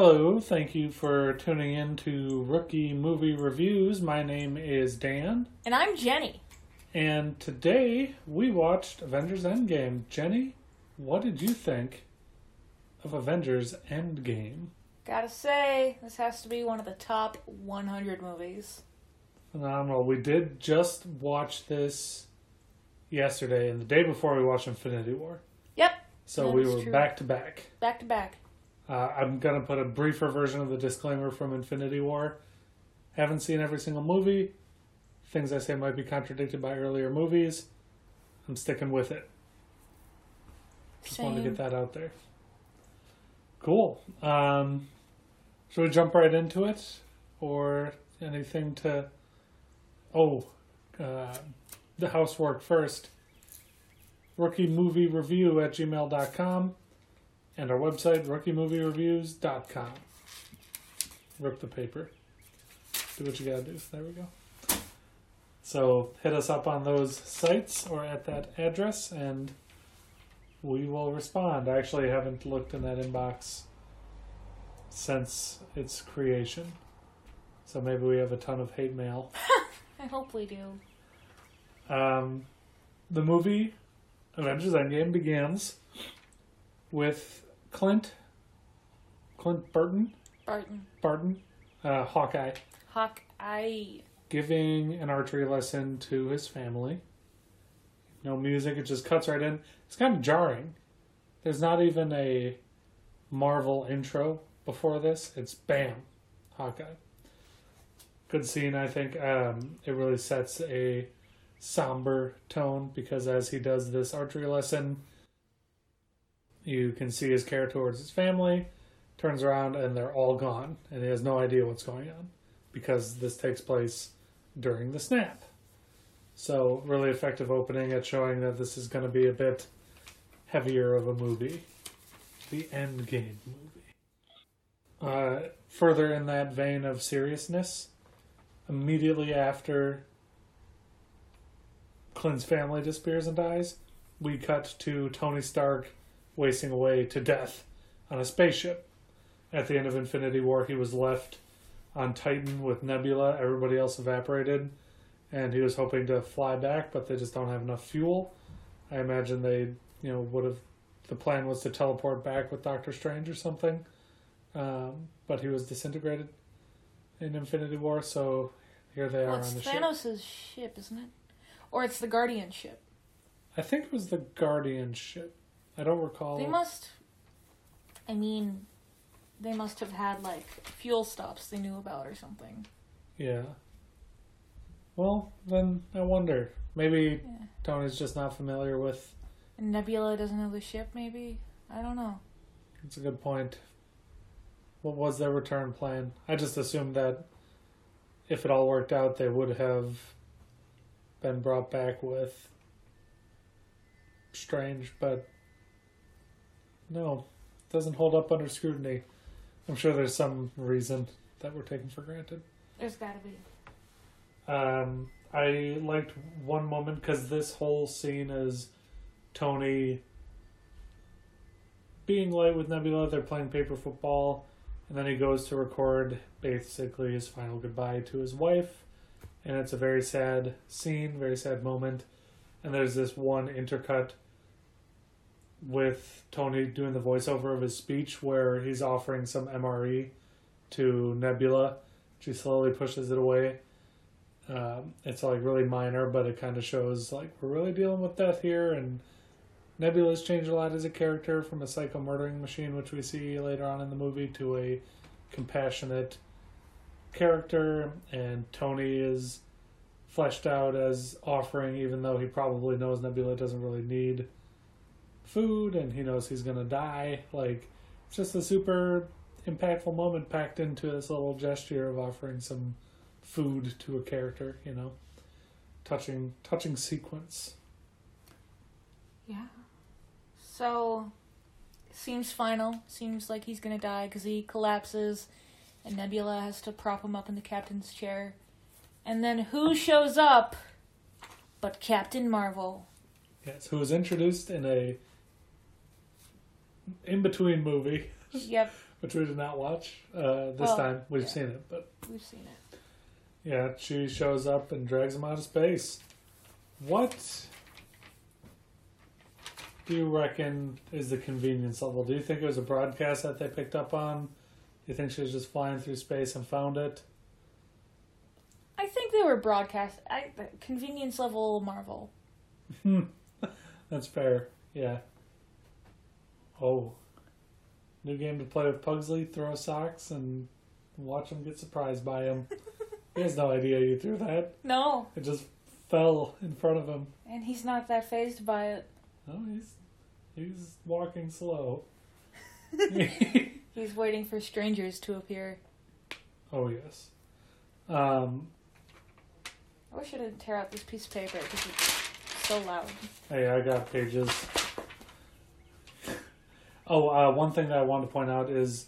Hello, thank you for tuning in to Rookie Movie Reviews. My name is Dan, And I'm Jenny. and today we watched Avengers Endgame. Jenny, what did you think of Avengers Endgame? Gotta say, this has to be one of the top 100 movies. Phenomenal. We did just watch this yesterday, and the day before we watched Infinity War. Yep, So That we were true. back to back. back to back. Uh, I'm gonna put a briefer version of the disclaimer from Infinity War. Haven't seen every single movie. Things I say might be contradicted by earlier movies. I'm sticking with it. Just wanted to get that out there. Cool. Um, should we jump right into it, or anything to? Oh, uh, the housework first. Rookie movie review at gmail.com and our website rookiemoviereviews.com. Rip the paper. Do what you gotta do. There we go. So hit us up on those sites or at that address and we will respond. I actually haven't looked in that inbox since its creation. So maybe we have a ton of hate mail. I hope we do. Um, the movie Avengers Endgame begins with Clint Clint Burton Barton. Barton uh, Hawkeye Hawkeye. giving an archery lesson to his family. No music; it just cuts right in. It's kind of jarring. There's not even a Marvel intro before this. It's bam, Hawkeye. Good scene, I think. Um, it really sets a somber tone because as he does this archery lesson, you can see his care towards his family. Turns around and they're all gone, and he has no idea what's going on because this takes place during the snap. So, really effective opening at showing that this is going to be a bit heavier of a movie. The end game movie. Uh, further in that vein of seriousness, immediately after Clint's family disappears and dies, we cut to Tony Stark wasting away to death on a spaceship. At the end of Infinity War, he was left on Titan with Nebula. Everybody else evaporated, and he was hoping to fly back, but they just don't have enough fuel. I imagine they, you know, would have. The plan was to teleport back with Doctor Strange or something, um, but he was disintegrated in Infinity War. So here they are Well, on it's the ship. Thanos' ship, isn't it? Or it's the Guardian ship. I think it was the Guardian ship. I don't recall. They must. I mean, they must have had, like, fuel stops they knew about or something. Yeah. Well, then I wonder. Maybe Yeah. Tony's just not familiar with. And Nebula doesn't know the ship, maybe? I don't know. It's a good point. What was their return plan? I just assumed that if it all worked out, they would have been brought back with Strange, but no, doesn't hold up under scrutiny. I'm sure there's some reason that we're taking for granted. There's gotta be. Um, I liked one moment because this whole scene is Tony being light with Nebula. They're playing paper football, and then he goes to record basically his final goodbye to his wife, and it's a very sad scene, very sad moment. And there's this one intercut with Tony doing the voiceover of his speech where he's offering some MRE to Nebula. She slowly pushes it away. Um, it's like really minor, but it kind of shows like we're really dealing with death here, and Nebula's changed a lot as a character from a psycho murdering machine, which we see later on in the movie, to a compassionate character, and Tony is fleshed out as offering, even though he probably knows Nebula doesn't really need food, and he knows he's gonna die. Like, it's just a super impactful moment packed into this little gesture of offering some food to a character, you know. Touching touching sequence. Yeah. So, seems final. Seems like he's gonna die because he collapses, and Nebula has to prop him up in the captain's chair. And then who shows up but Captain Marvel? Yes, who was introduced in a in between movie Yep. which we did not watch uh, this Well, time. We've yeah. seen it, but We've seen it. yeah, she shows up and drags him out of space. What do you reckon is the convenience level? Do you think it was a broadcast that they picked up on? Do you think she was just flying through space and found it? I think they were broadcast. I convenience level Marvel. That's fair. Yeah. Oh. New game to play with Pugsley. Throw socks and watch him get surprised by him. he has no idea you threw that. No, It just fell in front of him. and he's not that phased by it. Oh, he's he's walking slow. He's waiting for strangers to appear. oh yes. Um. I wish I didn't tear out this piece of paper because it's so loud. Hey, I got pages. Oh, uh, one thing that I wanted to point out is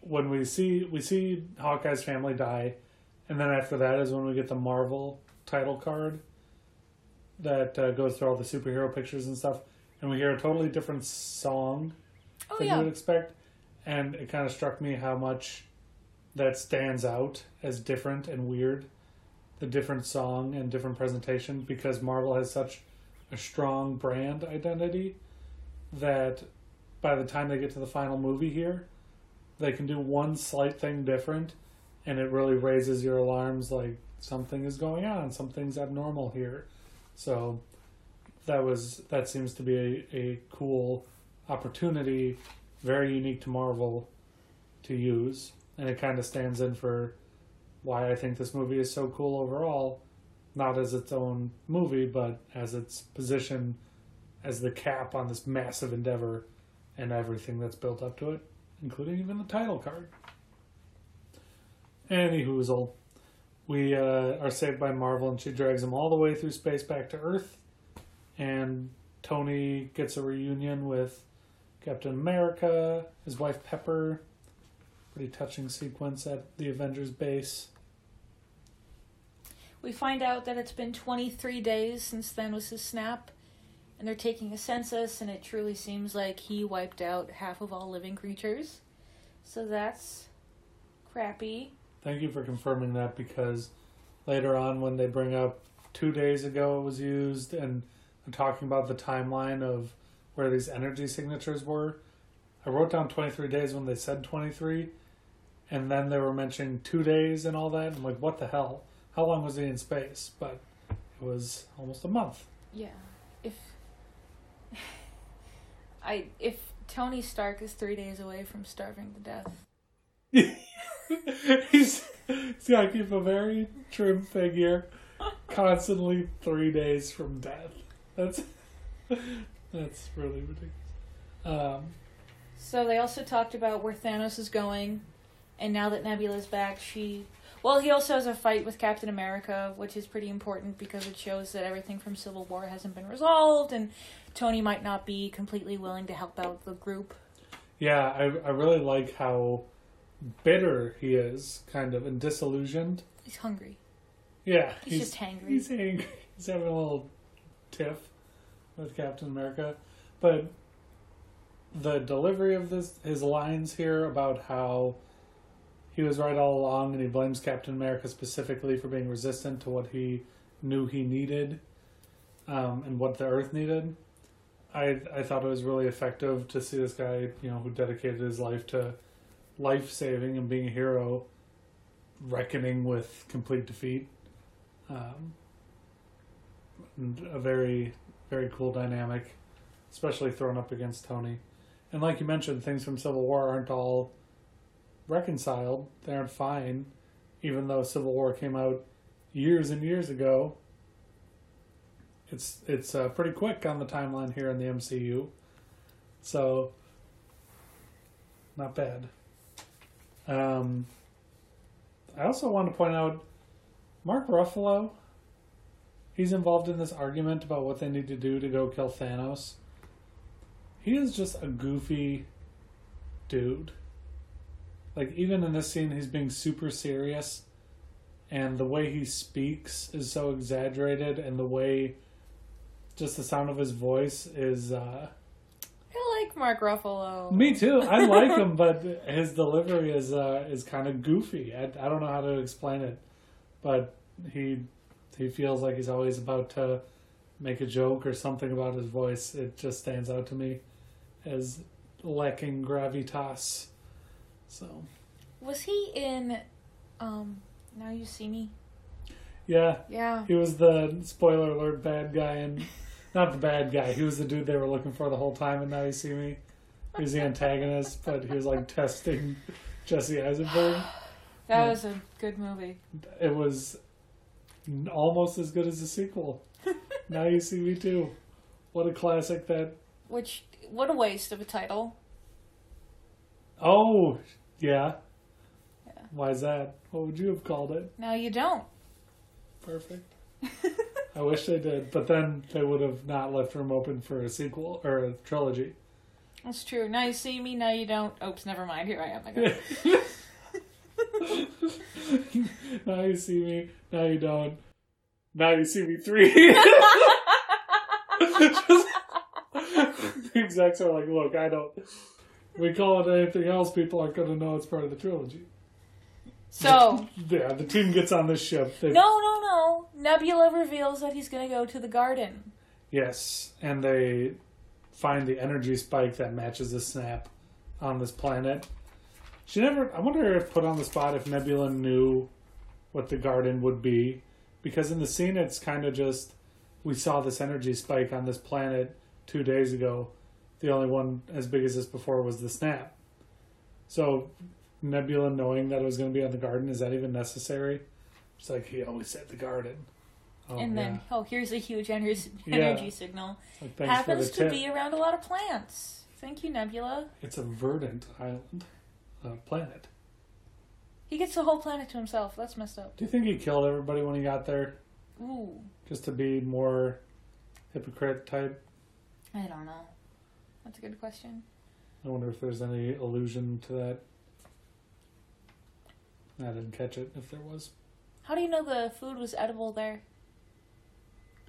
when we see we see Hawkeye's family die, and then after that is when we get the Marvel title card that uh, goes through all the superhero pictures and stuff, and we hear a totally different song Oh than yeah, you would expect, and it kind of struck me how much that stands out as different and weird, the different song and different presentation because Marvel has such a strong brand identity that by the time they get to the final movie here, they can do one slight thing different, and it really raises your alarms like something is going on, something's abnormal here. So that was that seems to be a, a cool opportunity, very unique to Marvel to use, and it kind of stands in for why I think this movie is so cool overall, not as its own movie, but as its position as the cap on this massive endeavor and everything that's built up to it, including even the title card. Any hoozle. We uh, are saved by Marvel, and she drags him all the way through space back to Earth. And Tony gets a reunion with Captain America, his wife Pepper. Pretty touching sequence at the Avengers base. we find out that it's been 23 days since Thanos' snap, and they're taking a census, and it truly seems like he wiped out half of all living creatures. So that's crappy. Thank you for confirming that because later on, when they bring up two days ago it was used and they're talking about the timeline of where these energy signatures were, I wrote down 23 days when they said 23, and then they were mentioning two days and all that. I'm like, what the hell? How long was he in space? But it was almost a month. Yeah. If I if Tony Stark is 3 days away from starving to death. he's, he's got to keep a very trim figure, constantly three days from death. That's that's really ridiculous. Um, So they also talked about where Thanos is going, and now that Nebula's back, she. Well, he also has a fight with Captain America, which is pretty important because it shows that everything from Civil War hasn't been resolved, and Tony might not be completely willing to help out the group. yeah, I I really like how bitter he is, kind of, and disillusioned. He's hungry. Yeah, He's, just hangry. He's angry. He's having a little tiff with Captain America, but the delivery of this, his lines here about how he was right all along, and he blames Captain America specifically for being resistant to what he knew he needed, um, and what the Earth needed. I I thought it was really effective to see this guy, you know, who dedicated his life to life saving and being a hero, reckoning with complete defeat um, a very very cool dynamic, especially thrown up against Tony. And like you mentioned, things from Civil War aren't all reconciled. They aren't fine, even though Civil War came out years and years ago. It's it's uh, pretty quick on the timeline here in the MCU, so not bad. Um, I also want to point out Mark Ruffalo, he's involved in this argument about what they need to do to go kill Thanos. He is just a goofy dude. Like, even in this scene, he's being super serious, and the way he speaks is so exaggerated, and the way just the sound of his voice is, uh, Well, like Mark Ruffalo. Me too. I like him, but his delivery is uh, is kind of goofy. I, I don't know how to explain it, but he he feels like he's always about to make a joke or something about his voice. It just stands out to me as lacking gravitas. So Was he in um Now You See Me? yeah, Yeah. he was the spoiler alert bad guy and not the bad guy. He was the dude they were looking for the whole time. And now you see me. He was the antagonist, but he was like testing Jesse Eisenberg. That was a good movie. It was almost as good as the sequel. now you see me too. What a classic that. Which what a waste of a title. Oh, yeah. Yeah. Why is that? What would you have called it? No, you don't. Perfect. I wish they did, but then they would have not left room open for a sequel or a trilogy. That's true. Now you see me, now you don't. Oops, never mind. Here I am. I got it. now you see me. Now you don't. Now you see me three. the execs are like, look, I don't. We call it anything else, people aren't going to know it's part of the trilogy. So Yeah, the team gets on this ship. They, no, no, no. Nebula reveals that he's gonna go to the garden. Yes, and they find the energy spike that matches the snap on this planet. She never. I wonder if put on the spot if Nebula knew what the garden would be, because in the scene it's kind of just we saw this energy spike on this planet two days ago. The only one as big as this before was the snap. So Nebula knowing that it was going to be on the garden is that even necessary? It's like he always said the garden. Oh, and then, yeah. oh, here's a huge energy, Yeah. energy signal. Like, Happens to tip. be around a lot of plants. Thank you, Nebula. It's a verdant island, uh, planet. He gets the whole planet to himself. That's messed up. Do you think he killed everybody when he got there, Ooh, just to be more hypocrite type? I don't know. That's a good question. I wonder if there's any allusion to that. I didn't catch it. If there was, How do you know the food was edible there?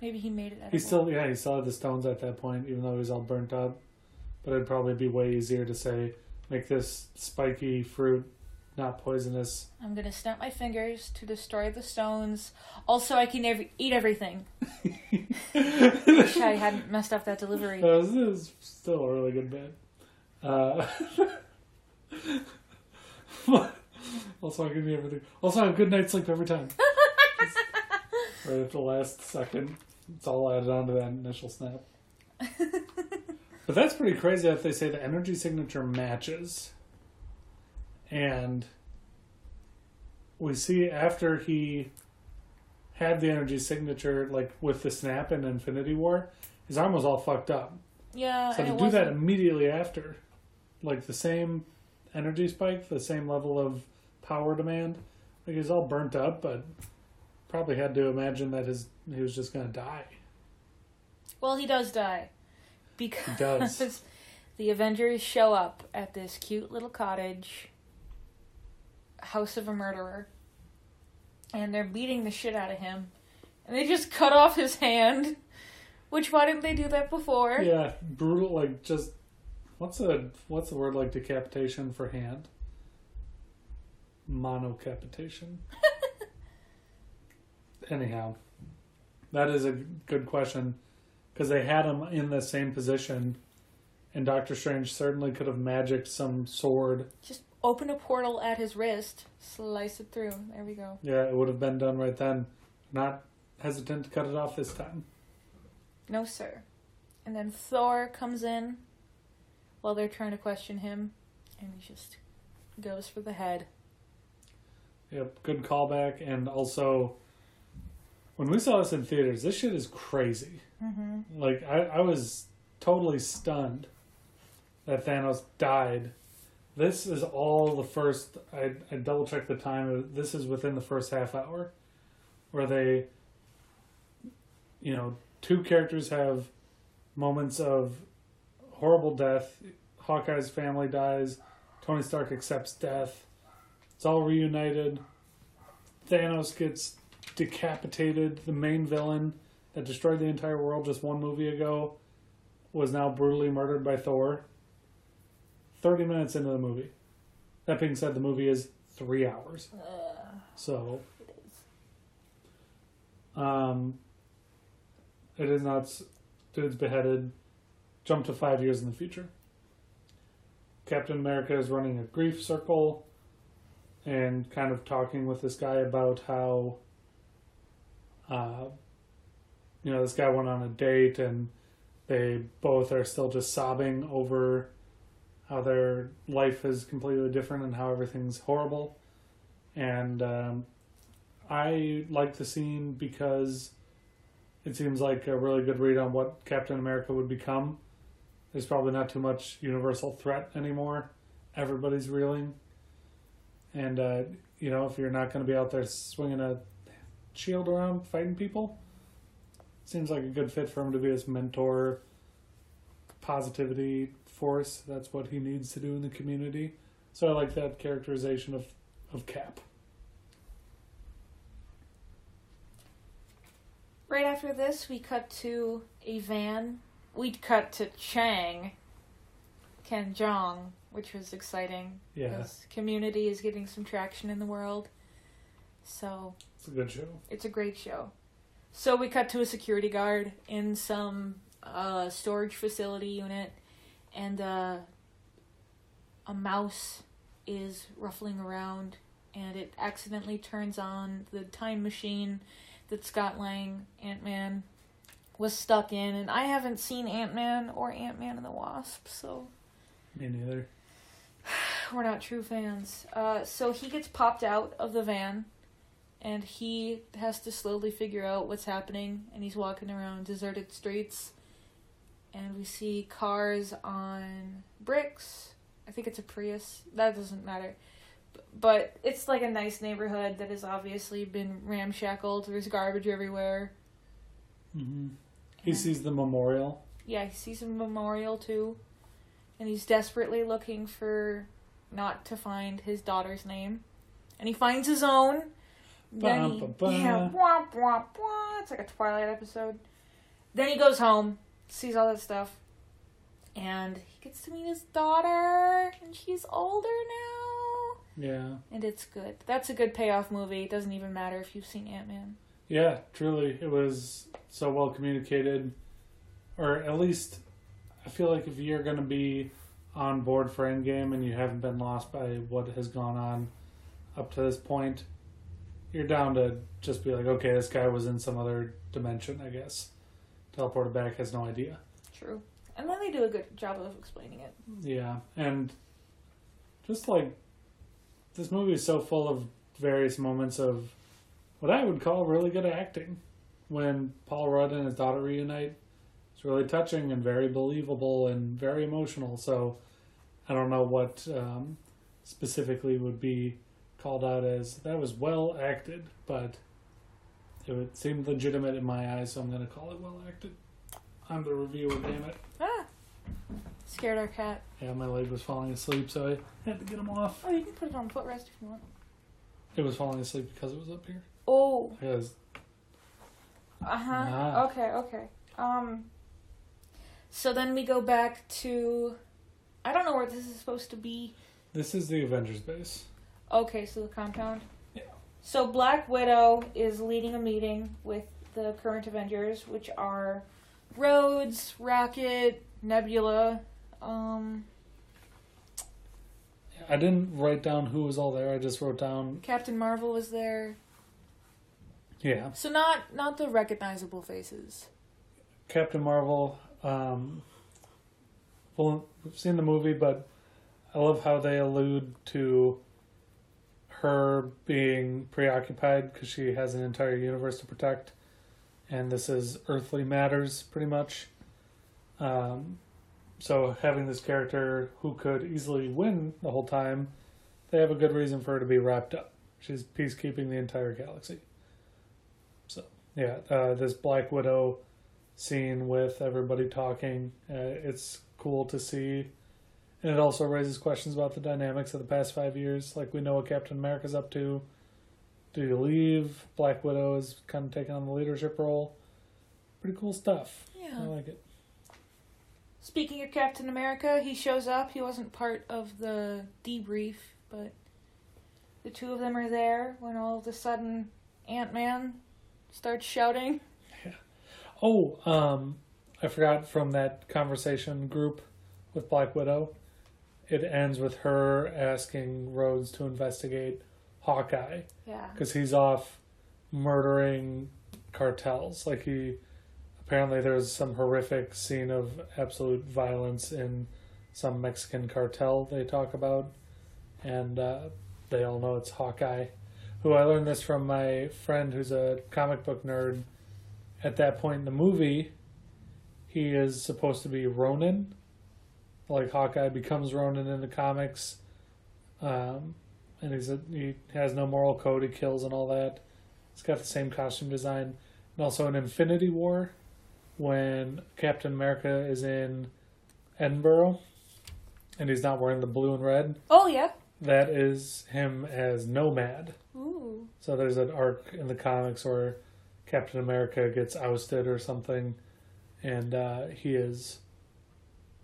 Maybe he made it edible. he still yeah he still had the stones at that point, even though he was all burnt up. But it'd probably be way easier to say make this spiky fruit not poisonous. I'm gonna snap my fingers to destroy the stones. Also, I can eat everything. Wish I hadn't messed up that delivery. Uh, this is still a really good bit. Uh, also, give you everything. Also, I have good night's sleep every time. right at the last second. It's all added on to that initial snap. But that's pretty crazy if they say the energy signature matches. And we see after he had the energy signature, like with the snap in Infinity War, his arm was all fucked up. yeah, So to do that wasn't- immediately after, like the same energy spike, the same level of power demand, like he's all burnt up, but probably had to imagine that his he was just gonna die. Well, he does die because does. the Avengers show up at this cute little cottage, house of a murderer, and they're beating the shit out of him, and they just cut off his hand. Which why didn't they do that before? Yeah, brutal. Like just what's a what's the word like decapitation for hand? Monocapitation. Anyhow, that is a good question because they had him in the same position, and Doctor Strange certainly could have magicked some sword. Just open a portal at his wrist, slice it through. There we go. Yeah, it would have been done right then. Not hesitant to cut it off this time. No, sir. And then Thor comes in while they're trying to question him, and he just goes for the head. Yep, good callback, and also when we saw this in theaters, this shit is crazy. Mm-hmm. Like I, I was totally stunned that Thanos died. This is all the first. I, I double checked the time. This is within the first half hour, where they, you know, two characters have moments of horrible death. Hawkeye's family dies. Tony Stark accepts death. It's all reunited. Thanos gets decapitated. The main villain that destroyed the entire world just one movie ago was now brutally murdered by Thor. 30 minutes into the movie. That being said, the movie is three hours. Uh, So, it is. um, it is not. Dude's beheaded. Jump to five years in the future. Captain America is running a grief circle and kind of talking with this guy about how, uh, you know, this guy went on a date and they both are still just sobbing over how their life is completely different and how everything's horrible. And um, I like the scene because it seems like a really good read on what Captain America would become. There's probably not too much universal threat anymore. Everybody's reeling. And, uh, you know, if you're not going to be out there swinging a shield around fighting people, seems like a good fit for him to be his mentor, positivity force. That's what he needs to do in the community. So I like that characterization of, of Cap. Right after this, we cut to a van. We cut to Chang, Ken Jeong, which was exciting. Yeah, Because Community is getting some traction in the world. So it's a good show. it's a great show. So we cut to a security guard in some uh, storage facility unit, and uh, a mouse is ruffling around, and it accidentally turns on the time machine that Scott Lang, Ant Man, was stuck in. And I haven't seen Ant Man or Ant Man and the Wasp, so Me neither. We're not true fans. Uh, so he gets popped out of the van, and he has to slowly figure out what's happening. And he's walking around deserted streets, and we see cars on bricks. I think it's a Prius. That doesn't matter. But it's like a nice neighborhood that has obviously been ramshackled. There's garbage everywhere. hmm He And- sees the memorial. yeah, he sees a memorial too, and he's desperately looking for not to find his daughter's name, and he finds his own. Then he, yeah, womp womp womp. It's like a Twilight episode. Then he goes home, sees all that stuff, and he gets to meet his daughter, and she's older now, Yeah. and it's good. That's a good payoff movie. It doesn't even matter if you've seen Ant Man. Yeah, truly. It was so well communicated. Or at least, I feel like if you're going to be on board for Endgame and you haven't been lost by what has gone on up to this point, you're down to just be like, okay, this guy was in some other dimension, I guess. Teleported back, has no idea. True, and then they do a good job of explaining it. Yeah, and just like this movie is so full of various moments of what I would call really good acting. When Paul Rudd and his daughter reunite, it's really touching and very believable and very emotional. So I don't know what um, specifically would be called out as that was well acted, but it would seem legitimate in my eyes, so I'm going to call it well acted. I'm the reviewer, damn it. Ah, scared our cat. Yeah, my leg was falling asleep, so I had to get him off. Oh, you can put it on footrest if you want. It was falling asleep because it was up here. Oh, Because uh huh. Ah. Okay, okay. Um. So then we go back to, I don't know where this is supposed to be. this is the Avengers base. Okay, so the compound. Yeah. So Black Widow is leading a meeting with the current Avengers, which are Rhodes, Rocket, Nebula. Um, I didn't write down who was all there. I just wrote down, Captain Marvel was there. yeah, So not not the recognizable faces. Captain Marvel. Um, well, we've seen the movie, but I love how they allude to her being preoccupied because she has an entire universe to protect, and this is earthly matters pretty much. Um, so having this character who could easily win the whole time, they have a good reason for her to be wrapped up. She's peacekeeping the entire galaxy. So yeah, uh, this Black Widow scene with everybody talking, uh, it's cool to see, and it also raises questions about the dynamics of the past five years. Like we know what Captain America's up to. Do you leave? Black Widow is kind of taking on the leadership role. Pretty cool stuff. Yeah. I like it. Speaking of Captain America, he shows up. He wasn't part of the debrief, but the two of them are there when all of a sudden Ant Man starts shouting. Oh, um, I forgot from that conversation group with Black Widow. It ends with her asking Rhodes to investigate Hawkeye Yeah. because he's off murdering cartels. Like he apparently there's some horrific scene of absolute violence in some Mexican cartel they talk about, and uh, they all know it's Hawkeye. Who I learned this from my friend who's a comic book nerd. At that point in the movie, he is supposed to be Ronin. Like Hawkeye becomes Ronin in the comics, um, and he's a, he has no moral code. He kills and all that. It's got the same costume design, and also in Infinity War, when Captain America is in Edinburgh, and he's not wearing the blue and red. Oh yeah. That is him as Nomad. Ooh. So there's an arc in the comics where Captain America gets ousted or something, and uh, he is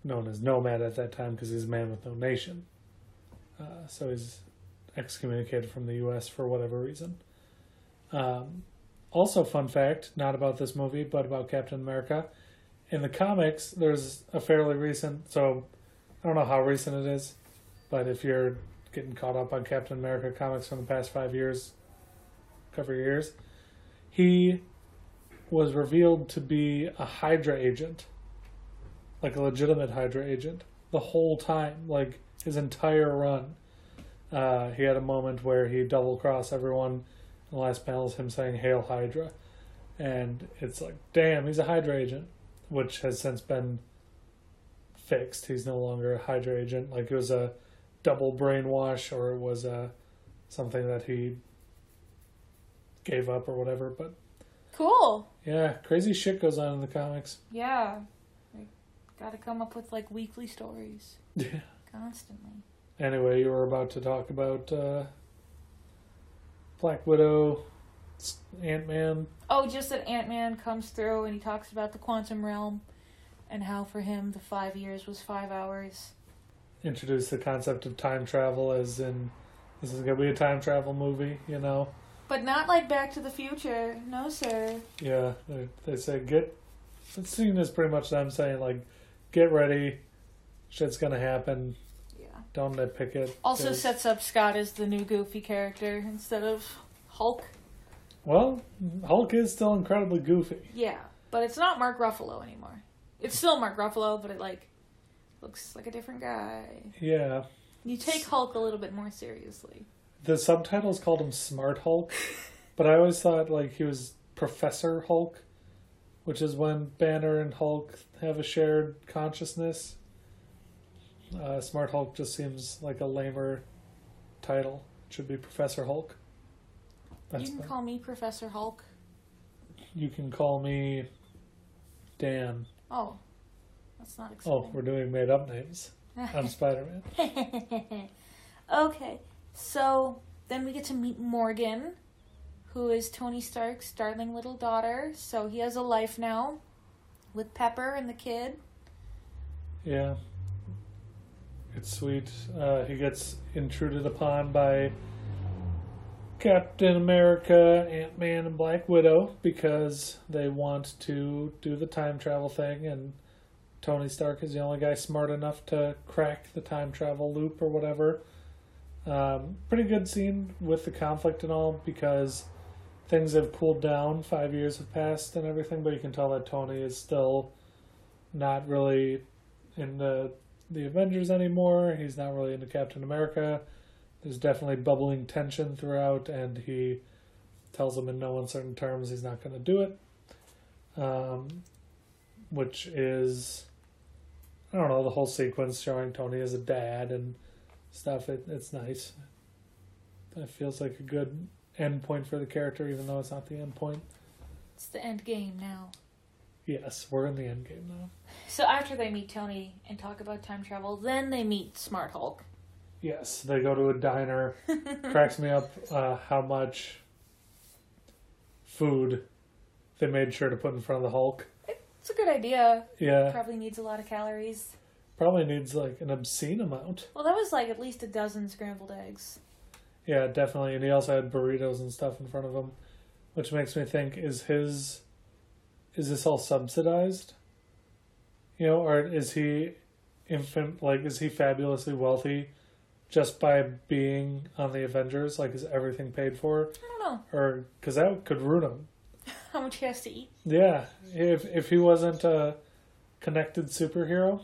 known as Nomad at that time because he's a man with no nation. Uh, so he's excommunicated from the U.S. for whatever reason. Um, also, fun fact, not about this movie, but about Captain America. In the comics, there's a fairly recent, so I don't know how recent it is, but if you're getting caught up on Captain America comics from the past five years, cover years, he was revealed to be a Hydra agent, like a legitimate Hydra agent, the whole time, like his entire run. Uh, he had a moment where he double crossed everyone. The last panel is him saying "Hail Hydra," and it's like, damn, he's a Hydra agent, which has since been fixed. He's no longer a Hydra agent. Like it was a double brainwash, or it was a something that he gave up or whatever. But Cool. yeah, crazy shit goes on in the comics. Yeah. Got to come up with like weekly stories Yeah. constantly. Anyway, you were about to talk about uh, Black Widow, Ant Man. Oh, just that Ant Man comes through and he talks about the quantum realm and how for him the five years was five hours. Introduce the concept of time travel as in this is gonna be a time travel movie. You know, But not like Back to the Future. No, sir. yeah. They, they say get. The scene is pretty much them saying like, get ready, shit's gonna happen. Yeah. Don't nitpick it. Also 'cause- sets up Scott as the new goofy character instead of Hulk. Well, Hulk is still incredibly goofy. Yeah, but it's not Mark Ruffalo anymore. It's still Mark Ruffalo, but it like looks like a different guy. Yeah. You take Hulk a little bit more seriously. The subtitles called him Smart Hulk, but I always thought like he was Professor Hulk, which is when Banner and Hulk have a shared consciousness. Uh, Smart Hulk just seems like a lamer title. It should be Professor Hulk. That's you can the- call me Professor Hulk. you can call me Dan. Oh, that's not Oh, we're doing made up names. I'm Spider Man. okay, so then we get to meet Morgan, who is Tony Stark's darling little daughter. So he has a life now with Pepper and the kid. Yeah. It's sweet. Uh, he gets intruded upon by Captain America, Ant Man, and Black Widow because they want to do the time travel thing, and Tony Stark is the only guy smart enough to crack the time travel loop or whatever. Um, pretty good scene with the conflict and all because things have cooled down. Five years have passed and everything, but you can tell that Tony is still not really in the the Avengers anymore. He's not really into Captain America. There's definitely bubbling tension throughout, and he tells him in no uncertain terms he's not going to do it. Um, which is, I don't know, the whole sequence showing Tony as a dad and stuff. It, it's nice. It feels like a good end point for the character, even though it's not the end point. It's the end game now. Yes, we're in the end game now. So after they meet Tony and talk about time travel, then they meet Smart Hulk. Yes, they go to a diner. Cracks me up uh, how much food they made sure to put in front of the Hulk. It's a good idea. Yeah, Probably needs a lot of calories. Probably needs like an obscene amount. Well, that was like at least a dozen scrambled eggs. Yeah, definitely. And he also had burritos and stuff in front of him, which makes me think: is his, is this all subsidized? You know, or is he, infant like is he fabulously wealthy, just by being on the Avengers? Like, is everything paid for, I don't know or because that could ruin him? how much he has to eat. Yeah, if if he wasn't a connected superhero,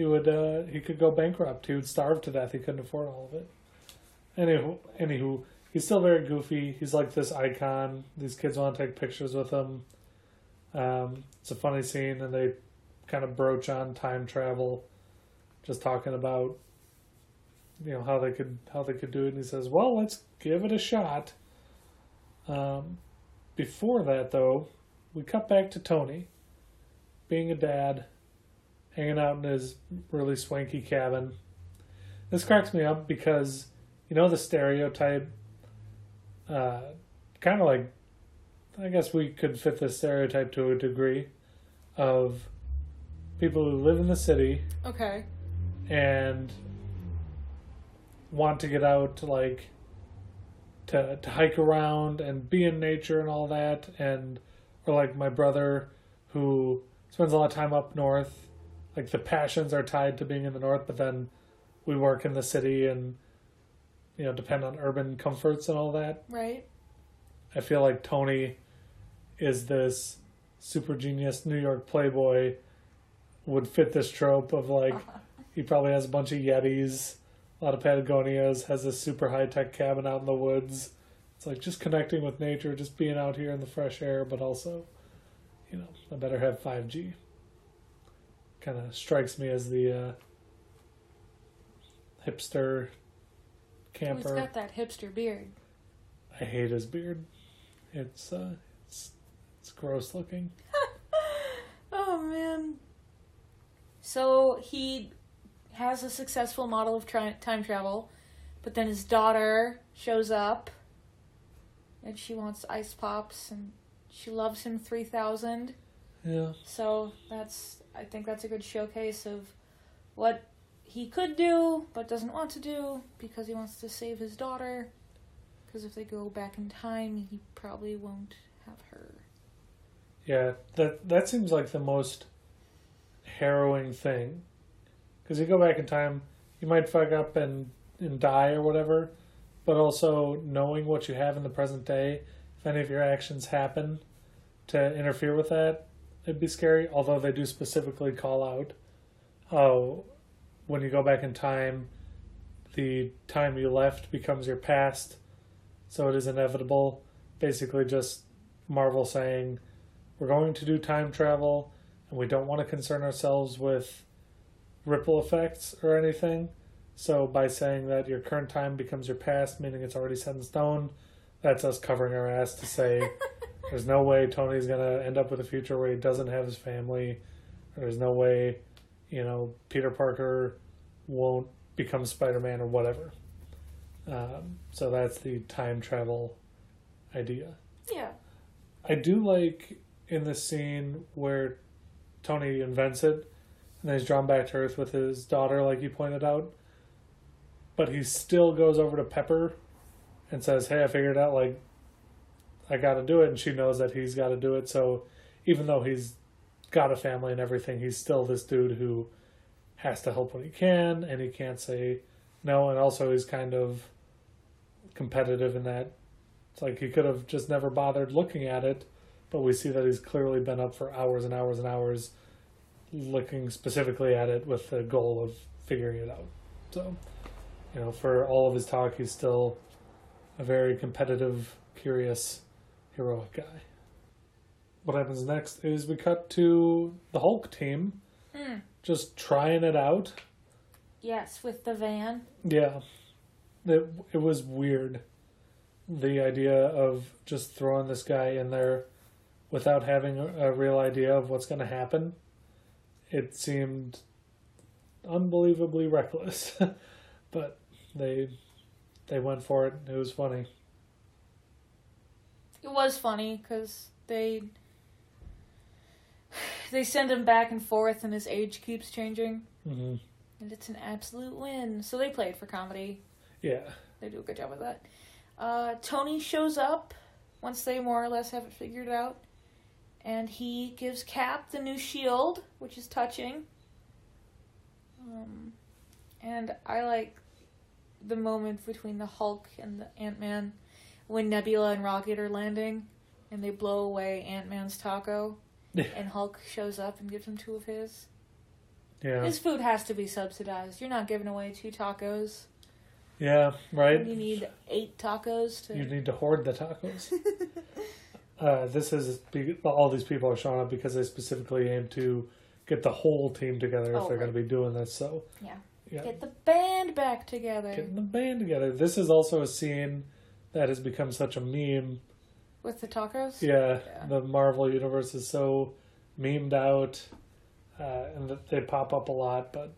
he would uh, he could go bankrupt. He would starve to death. He couldn't afford all of it. Anywho, anywho, he's still very goofy. He's like this icon. These kids want to take pictures with him. Um, it's a funny scene, and they kind of broach on time travel, just talking about you know how they could how they could do it. And he says, "Well, let's give it a shot." Um, before that, though, we cut back to Tony, being a dad, hanging out in his really swanky cabin. This cracks me up because, you know, the stereotype, uh, kind of like, I guess we could fit the stereotype to a degree, of people who live in the city Okay. and want to get out to like to to hike around and be in nature and all that and or like my brother who spends a lot of time up north like the passions are tied to being in the north but then we work in the city and you know depend on urban comforts and all that Right. I feel like Tony is this super genius New York playboy would fit this trope of like he probably has a bunch of Yetis, a lot of Patagonias, has this super high tech cabin out in the woods. It's like just connecting with nature, just being out here in the fresh air, but also, you know, I better have 5G. Kind of strikes me as the uh, hipster He's camper. got that hipster beard. I hate his beard. It's uh, it's it's gross looking. Oh man. So he has a successful model of tri- time travel, but then his daughter shows up, and she wants ice pops, and she loves him three thousand. Yeah, So that's I think that's a good showcase of what he could do but doesn't want to do because he wants to save his daughter. Because if they go back in time, he probably won't have her. yeah. That that seems like the most harrowing thing. Because you go back in time, you might fuck up and and die or whatever, but also knowing what you have in the present day, if any of your actions happen to interfere with that, it'd be scary. Although they do specifically call out how when you go back in time, the time you left becomes your past, so it is inevitable. Basically, just Marvel saying we're going to do time travel, and we don't want to concern ourselves with ripple effects or anything. So by saying that your current time becomes your past, meaning it's already set in stone, that's us covering our ass to say there's no way Tony's gonna end up with a future where he doesn't have his family. There's no way, you know, Peter Parker won't become Spider Man or whatever. Um, so that's the time travel idea. Yeah. I do like in the scene where Tony invents it and then he's drawn back to Earth with his daughter, like you pointed out. But he still goes over to Pepper and says, Hey, I figured out, like, I got to do it. And she knows that he's got to do it. So even though he's got a family and everything, he's still this dude who has to help when he can and he can't say no. And also, he's kind of competitive in that it's like he could have just never bothered looking at it, but we see that he's clearly been up for hours and hours and hours looking specifically at it with the goal of figuring it out. So, you know, for all of his talk, he's still a very competitive, curious, heroic guy. What happens next is we cut to the Hulk team Hmm. just trying it out. Yes, with the van. Yeah. It, it was weird. The idea of just throwing this guy in there without having a, a real idea of what's going to happen. It seemed unbelievably reckless. but they they went for it. It was funny. It was funny because they they send him back and forth, and his age keeps changing, hmm and it's an absolute win. So they played for comedy. Yeah. They do a good job with that. Uh, Tony shows up once they more or less have it figured out, and he gives Cap the new shield, which is touching. Um, and I like the moment between the Hulk and the Ant Man when Nebula and Rocket are landing, and they blow away Ant Man's taco, and Hulk shows up and gives him two of his. Yeah. His food has to be subsidized. You're not giving away two tacos. Yeah. Right. You need eight tacos to. You need to hoard the tacos. uh, this is all these people are showing up because they specifically aim to get the whole team together if Oh, they're right. going to be doing this. So Yeah. yeah, Get the band back together getting the band together. This is also a scene that has become such a meme. with the tacos. Yeah, Yeah. the Marvel universe is so memed out, uh, and they pop up a lot. But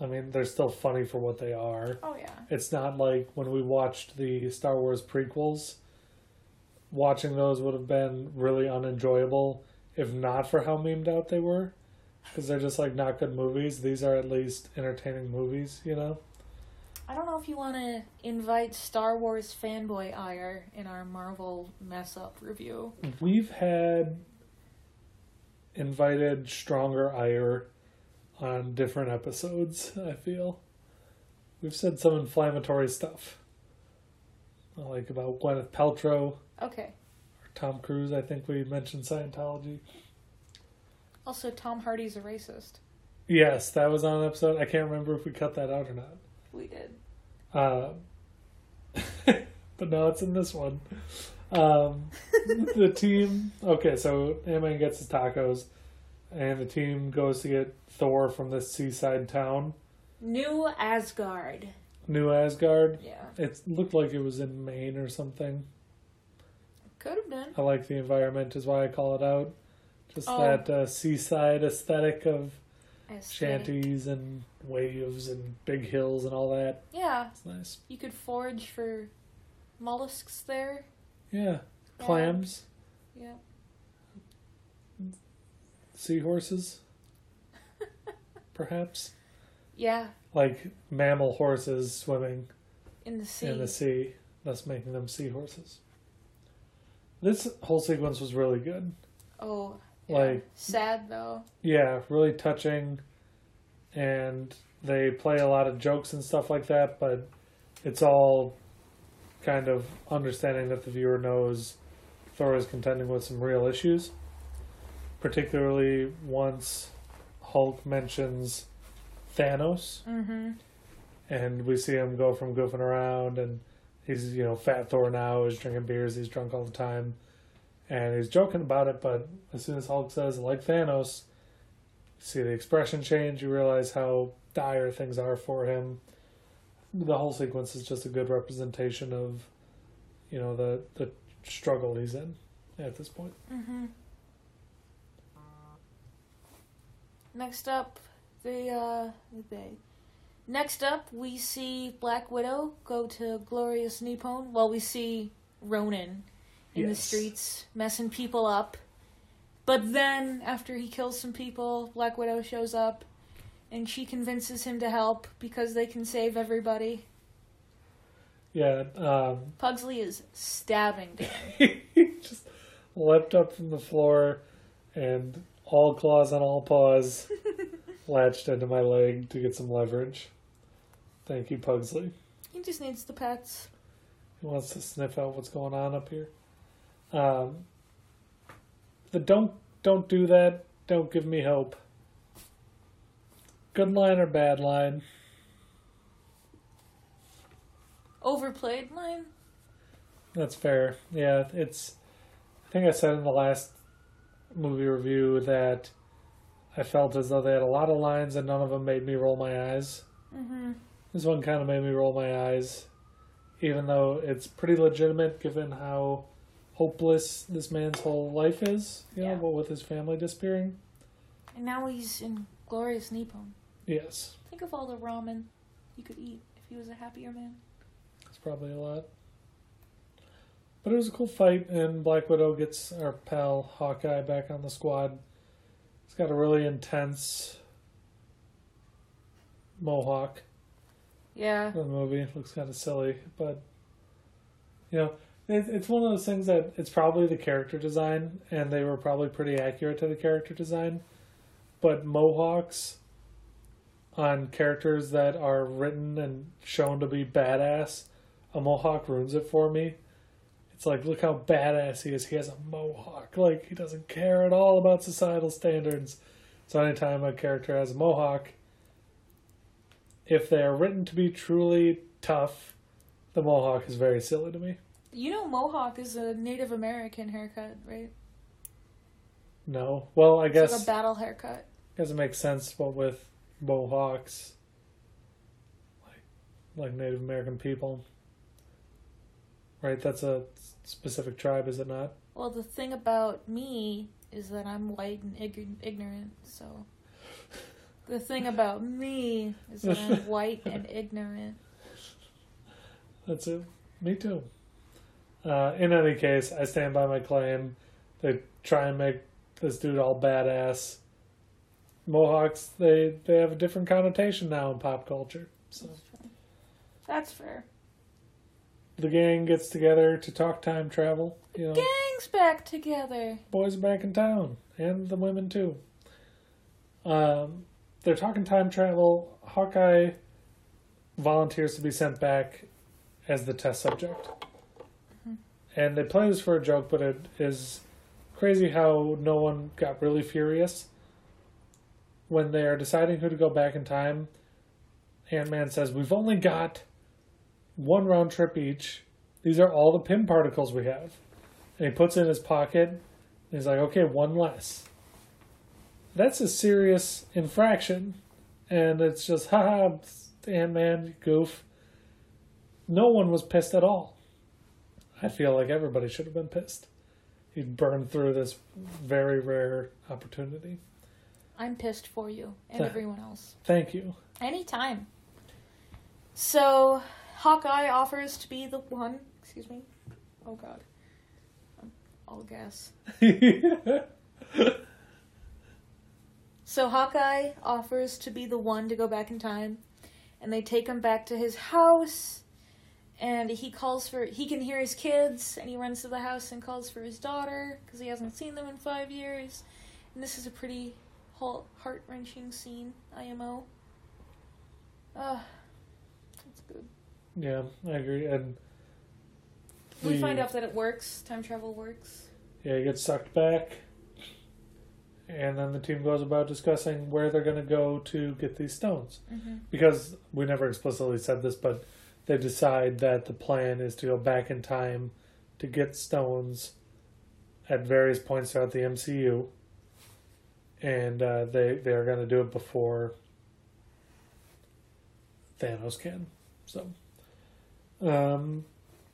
I mean, they're still funny for what they are. Oh yeah. It's not like when we watched the Star Wars prequels. Watching those would have been really unenjoyable if not for how memed out they were, because they're just like not good movies. These are at least entertaining movies, you know. I don't know if you want to invite Star Wars fanboy ire in our Marvel mess up review. We've had invited stronger ire on different episodes. I feel we've said some inflammatory stuff, like about Gwyneth Paltrow. Okay. Tom Cruise, I think we mentioned Scientology. Also, Tom Hardy's a racist. Yes, that was on an episode. I can't remember if we cut that out or not. We did. Uh, but no, it's in this one. Um, the team. Okay, so Ant-Man gets his tacos, and the team goes to get Thor from this seaside town, New Asgard. New Asgard. Yeah. It looked like it was in Maine or something. Could have been. I like the environment, is why I call it out. Just Oh. that uh, seaside aesthetic of. Shanties and waves and big hills and all that. Yeah. It's nice. You could forage for mollusks there. Yeah. Clams, Yeah. seahorses, perhaps. Yeah. Like mammal horses swimming In the sea. in the sea, thus making them seahorses. This whole sequence was really good. Oh. Yeah. Like- sad though. Yeah, really touching. And they play a lot of jokes and stuff like that, but it's all kind of understanding that the viewer knows Thor is contending with some real issues. Particularly once Hulk mentions Thanos, Mm-hmm. and we see him go from goofing around, and he's, you know, Fat Thor now, he's drinking beers, he's drunk all the time, and he's joking about it, but as soon as Hulk says, like Thanos, see the expression change, you realize how dire things are for him. The whole sequence is just a good representation of, you know, the the struggle he's in at this point. Mm-hmm. Next up, the uh, they. Next up, we see Black Widow go to Glorious Nippon. While we see Ronin in the streets messing people up. But then, after he kills some people, Black Widow shows up, and she convinces him to help because they can save everybody. Yeah, um, Pugsley is stabbing Dan. he just leapt up from the floor and all claws on all paws latched into my leg to get some leverage. Thank you, Pugsley. he just needs the pets. He wants to sniff out what's going on up here. Um, the don't don't do that. Don't give me hope. Good line or bad line? Overplayed line. That's fair. Yeah, it's. I think I said in the last movie review that I felt as though they had a lot of lines and none of them made me roll my eyes. Mm-hmm. This one kind of made me roll my eyes, even though it's pretty legitimate given how hopeless this man's whole life is. You know, Yeah. what with his family disappearing. And now he's in Glorious Nippon. Yes, Think of all the ramen he could eat if he was a happier man. it's probably a lot. But it was a cool fight, and Black Widow gets our pal Hawkeye back on the squad. He's got a really intense mohawk. Yeah. The movie looks kind of silly, but you know, it, it's one of those things that it's probably the character design, and they were probably pretty accurate to the character design. But mohawks on characters that are written and shown to be badass, a mohawk ruins it for me. It's like, look how badass he is. He has a mohawk. Like, he doesn't care at all about societal standards. So, anytime a character has a mohawk, if they are written to be truly tough, the mohawk is very silly to me. You know, mohawk is a Native American haircut, right? No. Well, I It's guess like a battle haircut. Doesn't make sense, but with mohawks, like like Native American people, right? That's a specific tribe, is it not? Well, the thing about me is that I'm white and ig- ignorant, so. The thing about me is that I'm white and ignorant. That's it. Me too. Uh, in any case, I stand by my claim. They try and make this dude all badass. Mohawks, they they have a different connotation now in pop culture. So That's fair. the gang gets together to talk time travel. You know, Gang's back together. boys are back in town, and the women too. Um, they're talking time travel. Hawkeye volunteers to be sent back as the test subject, and they play this for a joke, but it is crazy how no one got really furious when they are deciding who to go back in time. Ant Man says, "We've only got one round trip each. These are all the Pym particles we have." And he puts it in his pocket. And he's like, okay, one less. That's a serious infraction. And it's just, haha, Ant Man, goof. No one was pissed at all. I feel like everybody should have been pissed. He burned through this very rare opportunity. I'm pissed for you and Yeah. everyone else. Thank you. Anytime. So, Hawkeye offers to be the one. Excuse me. Oh, God. I'm all gas. So, Hawkeye offers to be the one to go back in time. And they take him back to his house. And he calls for. He can hear his kids. And he runs to the house and calls for his daughter. Because he hasn't seen them in five years. And this is a pretty heart wrenching scene, IMO. Uh, that's good. yeah, I agree. And We the- find out that it works. Time travel works. Yeah, he gets sucked back. And then the team goes about discussing where they're going to go to get these stones. Mm-hmm. Because we never explicitly said this, but they decide that the plan is to go back in time to get stones at various points throughout the MCU. And uh, they, they are going to do it before Thanos can. So, um,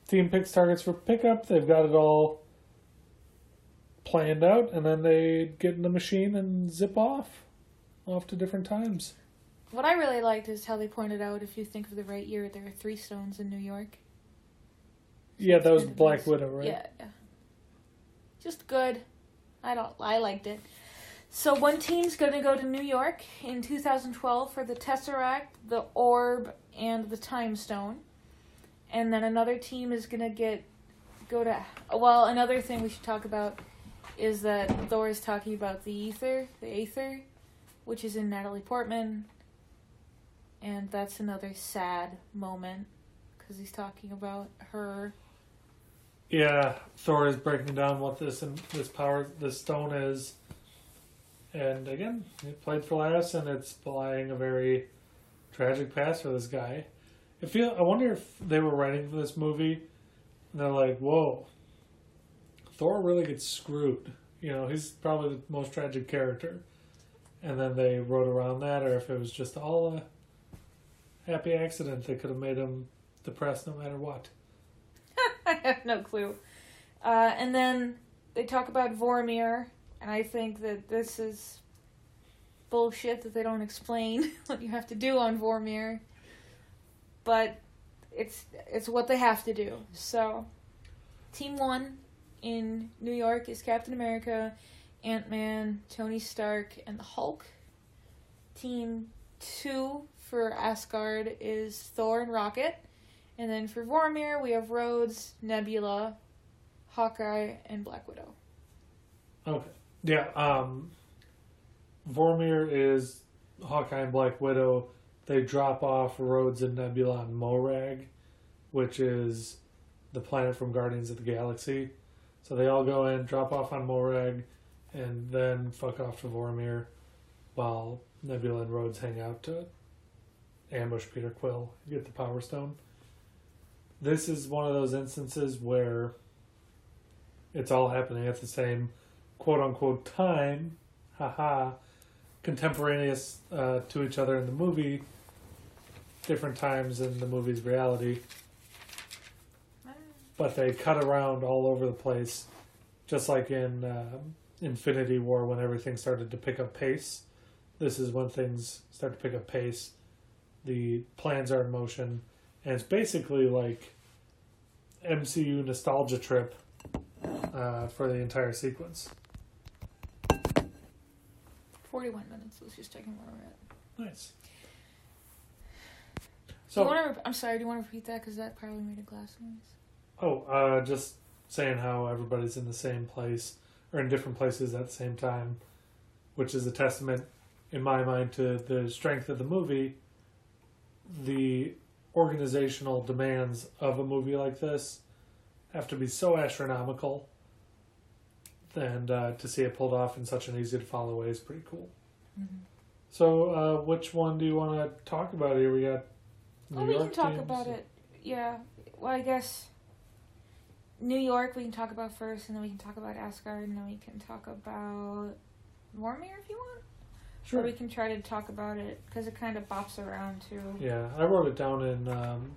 team picks targets for pickup. They've got it all planned out, and then they get in the machine and zip off, off to different times. What I really liked is how they pointed out if you think of the right year, there are three stones in New York. Yeah, that was Black. Widow, right? Yeah, yeah. Just good. I don't. I liked it. So one team's gonna go to New York in 2012 for the Tesseract, the Orb, and the Time Stone, and then another team is gonna get go to. Well, another thing we should talk about is that Thor is talking about the ether, the Aether, which is in Natalie Portman, and that's another sad moment because he's talking about her Yeah, Thor is breaking down what this and this power, this stone is, and again, it played for laughs, and it's belying a very tragic past for this guy. I feel. I wonder if they were writing for this movie, and they're like, "Whoa, Thor really gets screwed." You know, he's probably the most tragic character, and then they wrote around that, or if it was just all a happy accident that could have made him depressed no matter what. I have no clue. Uh, and then they talk about Vormir, and I think that this is bullshit that they don't explain what you have to do on Vormir. But it's it's what they have to do. So, Team One in New York is Captain America, Ant Man, Tony Stark, and the Hulk. Team two for Asgard is Thor and Rocket. And then for Vormir, we have Rhodes, Nebula, Hawkeye, and Black Widow. Okay. Yeah. Um, Vormir is Hawkeye and Black Widow. They drop off Rhodes and Nebula on Morag, which is the planet from Guardians of the Galaxy. So they all go in, drop off on Morag, and then fuck off to Vormir while Nebula and Rhodes hang out to ambush Peter Quill get the Power Stone. This is one of those instances where it's all happening at the same quote unquote time, haha, contemporaneous uh, to each other in the movie, different times in the movie's reality. But they cut around all over the place, just like in uh, Infinity War when everything started to pick up pace. This is when things start to pick up pace. The plans are in motion, and it's basically like MCU nostalgia trip uh, for the entire sequence. 41 minutes. Let's just checking where we're at. Nice. do So, you want to? I'm sorry. Do you want to repeat that? Because that probably made a glass noise. oh, uh, just saying how everybody's in the same place or in different places at the same time, which is a testament, in my mind, to the strength of the movie. The organizational demands of a movie like this have to be so astronomical, and uh, to see it pulled off in such an easy to follow way is pretty cool. Mm-hmm. So, uh, which one do you want to talk about here? We got. New Oh, we can talk about it. Yeah. Well, I guess New York we can talk about first, and then we can talk about Asgard, and then we can talk about Vormir if you want. Sure. Or we can try to talk about it because it kind of bops around too. Yeah, I wrote it down in um,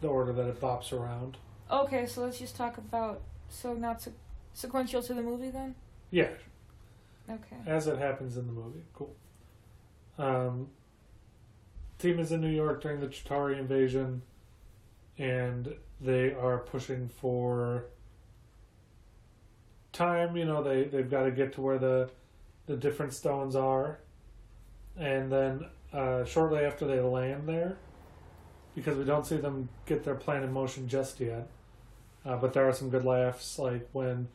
the order that it bops around. Okay, so let's just talk about so not se- sequential to the movie then. Yeah, Okay. as it happens in the movie. Cool. Um, team is in New York during the Chitauri invasion, and they are pushing for time. You know, they they've got to get to where the the different stones are, and then uh, shortly after they land there, because we don't see them get their plan in motion just yet. Uh, but there are some good laughs, like when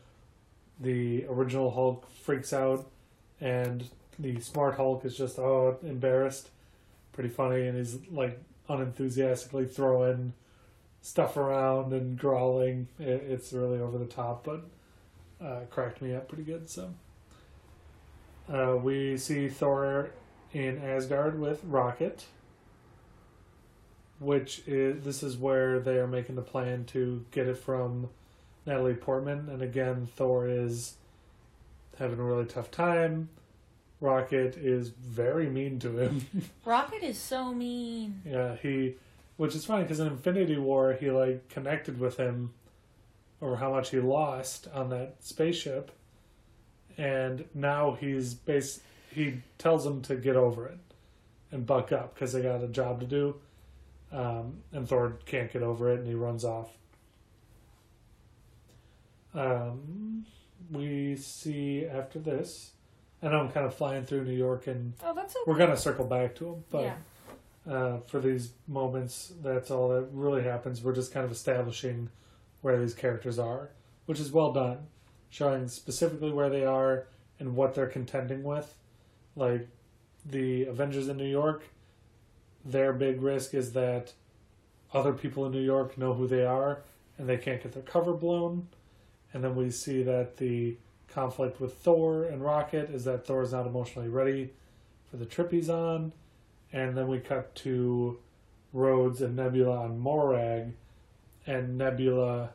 the original Hulk freaks out and the smart Hulk is just oh embarrassed, pretty funny, and he's like unenthusiastically throwing stuff around and growling. It, it's really over the top, but uh, cracked me up pretty good. So uh, we see Thor in Asgard with Rocket, which is this is where they are making the plan to get it from Natalie Portman, and again Thor is having a really tough time. Rocket is very mean to him. Rocket is so mean. yeah, he, which is funny because in Infinity War he like connected with him over how much he lost on that spaceship, and now he's base. He tells him to get over it and buck up because they got a job to do, um, and Thor can't get over it and he runs off. Um, we see after this. I know I'm kind of flying through New York, and Oh, okay. we're gonna circle back to him. But yeah. uh, for these moments, that's all that really happens. We're just kind of establishing where these characters are, which is well done, showing specifically where they are and what they're contending with. Like the Avengers in New York, their big risk is that other people in New York know who they are and they can't get their cover blown. And then we see that the conflict with Thor and Rocket is that Thor is not emotionally ready for the trip he's on. And then we cut to Rhodes and Nebula on Morag, and Nebula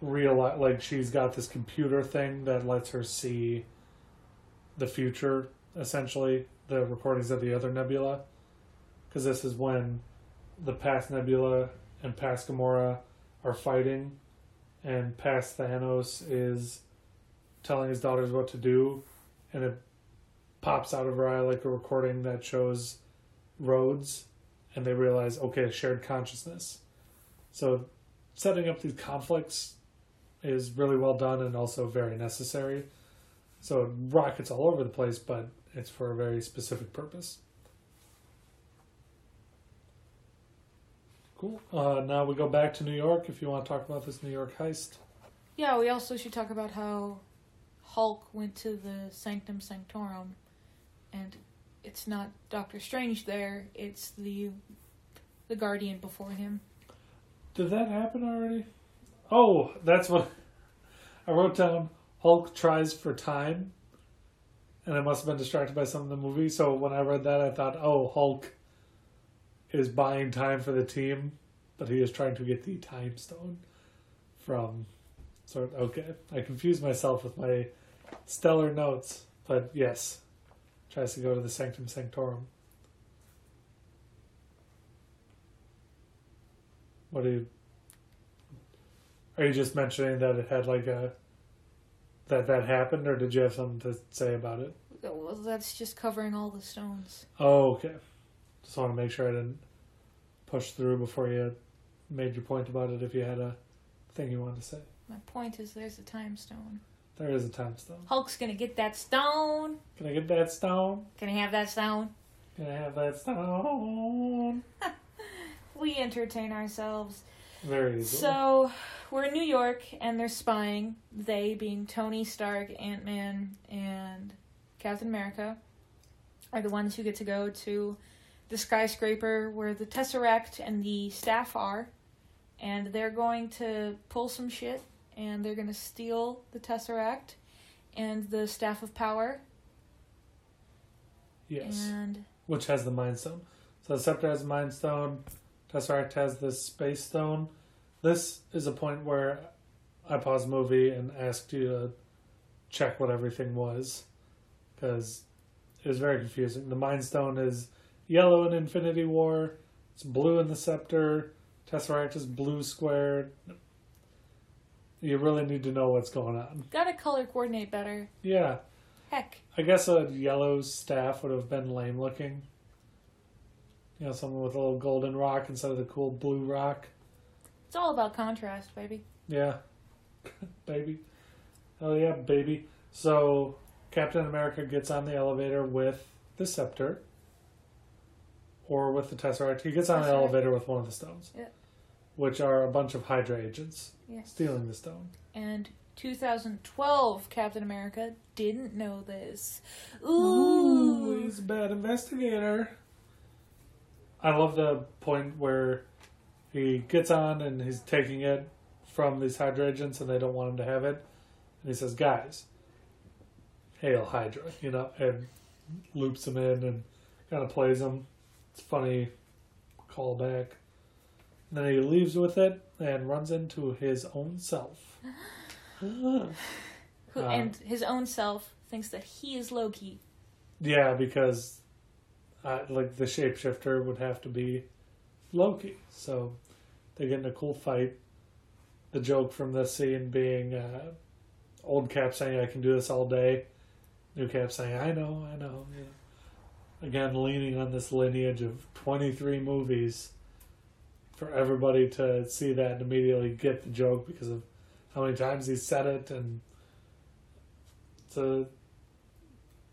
realize like she's got this computer thing that lets her see the future, essentially the recordings of the other Nebula, because this is when the past Nebula and past Gamora are fighting, and past Thanos is telling his daughters what to do, and it pops out of her eye like a recording that shows Rhodes, and they realize, okay, shared consciousness. So, setting up these conflicts is really well done and also very necessary. So it rockets all over the place, but it's for a very specific purpose. Cool. Uh, now we go back to New York if you want to talk about this New York heist. Yeah, we also should talk about how Hulk went to the Sanctum Sanctorum, and it's not Doctor Strange there; it's the the Guardian before him. Did that happen already? Oh, that's what I wrote down. Hulk tries for time, and I must have been distracted by some of the movie. So when I read that, I thought, oh, Hulk is buying time for the team, but he is trying to get the time stone from. So okay, I confused myself with my stellar notes, but yes, tries to go to the Sanctum Sanctorum. What do you? Are you just mentioning that it had like a that that happened, or did you have something to say about it? Well, that's just covering all the stones. Oh, okay. Just want to make sure I didn't push through before you made your point about it. If you had a thing you wanted to say, My point is, there's a time stone. there is a time stone. Hulk's gonna get that stone. Can I get that stone? Can I have that stone? Can I have that stone? We entertain ourselves. Very easily. So we're in New York and they're spying. They being Tony Stark, Ant Man, and Captain America are the ones who get to go to the skyscraper where the Tesseract and the staff are. And they're going to pull some shit and they're going to steal the Tesseract and the Staff of Power. yes. And which has the Mind Stone. So the Scepter has the Mind Stone, Tesseract has the Space Stone. This is a point where I paused the movie and asked you to check what everything was, because it was very confusing. The Mind Stone is yellow in Infinity War, it's blue in the Scepter, Tesseract is blue squared. You really need to know what's going on. gotta color coordinate better. Yeah, Heck, I guess a yellow staff would have been lame looking. You know, something with a little golden rock instead of the cool blue rock. it's all about contrast, baby. Yeah. baby. Oh, yeah, baby. So, Captain America gets on the elevator with the scepter. Or with the Tesseract. He gets on the elevator with one of the stones. Yeah. Which are a bunch of Hydra agents Yes. stealing the stone. And 2012 Captain America didn't know this. Ooh, Ooh. he's a bad investigator. I love the point where he gets on and he's taking it from these Hydra agents and they don't want him to have it. And he says, Guys, hail Hydra, you know, and loops him in and kind of plays him. It's funny callback. And then he leaves with it and runs into his own self. Who, Uh, and his own self thinks that he is Loki. Yeah, because uh, like the shapeshifter would have to be Loki. So they get in a cool fight. The joke from this scene being uh, old Cap saying, "I can do this all day," new Cap saying, "I know, I know." Again, leaning on this lineage of twenty-three movies for everybody to see that and immediately get the joke because of how many times he said it, and it's a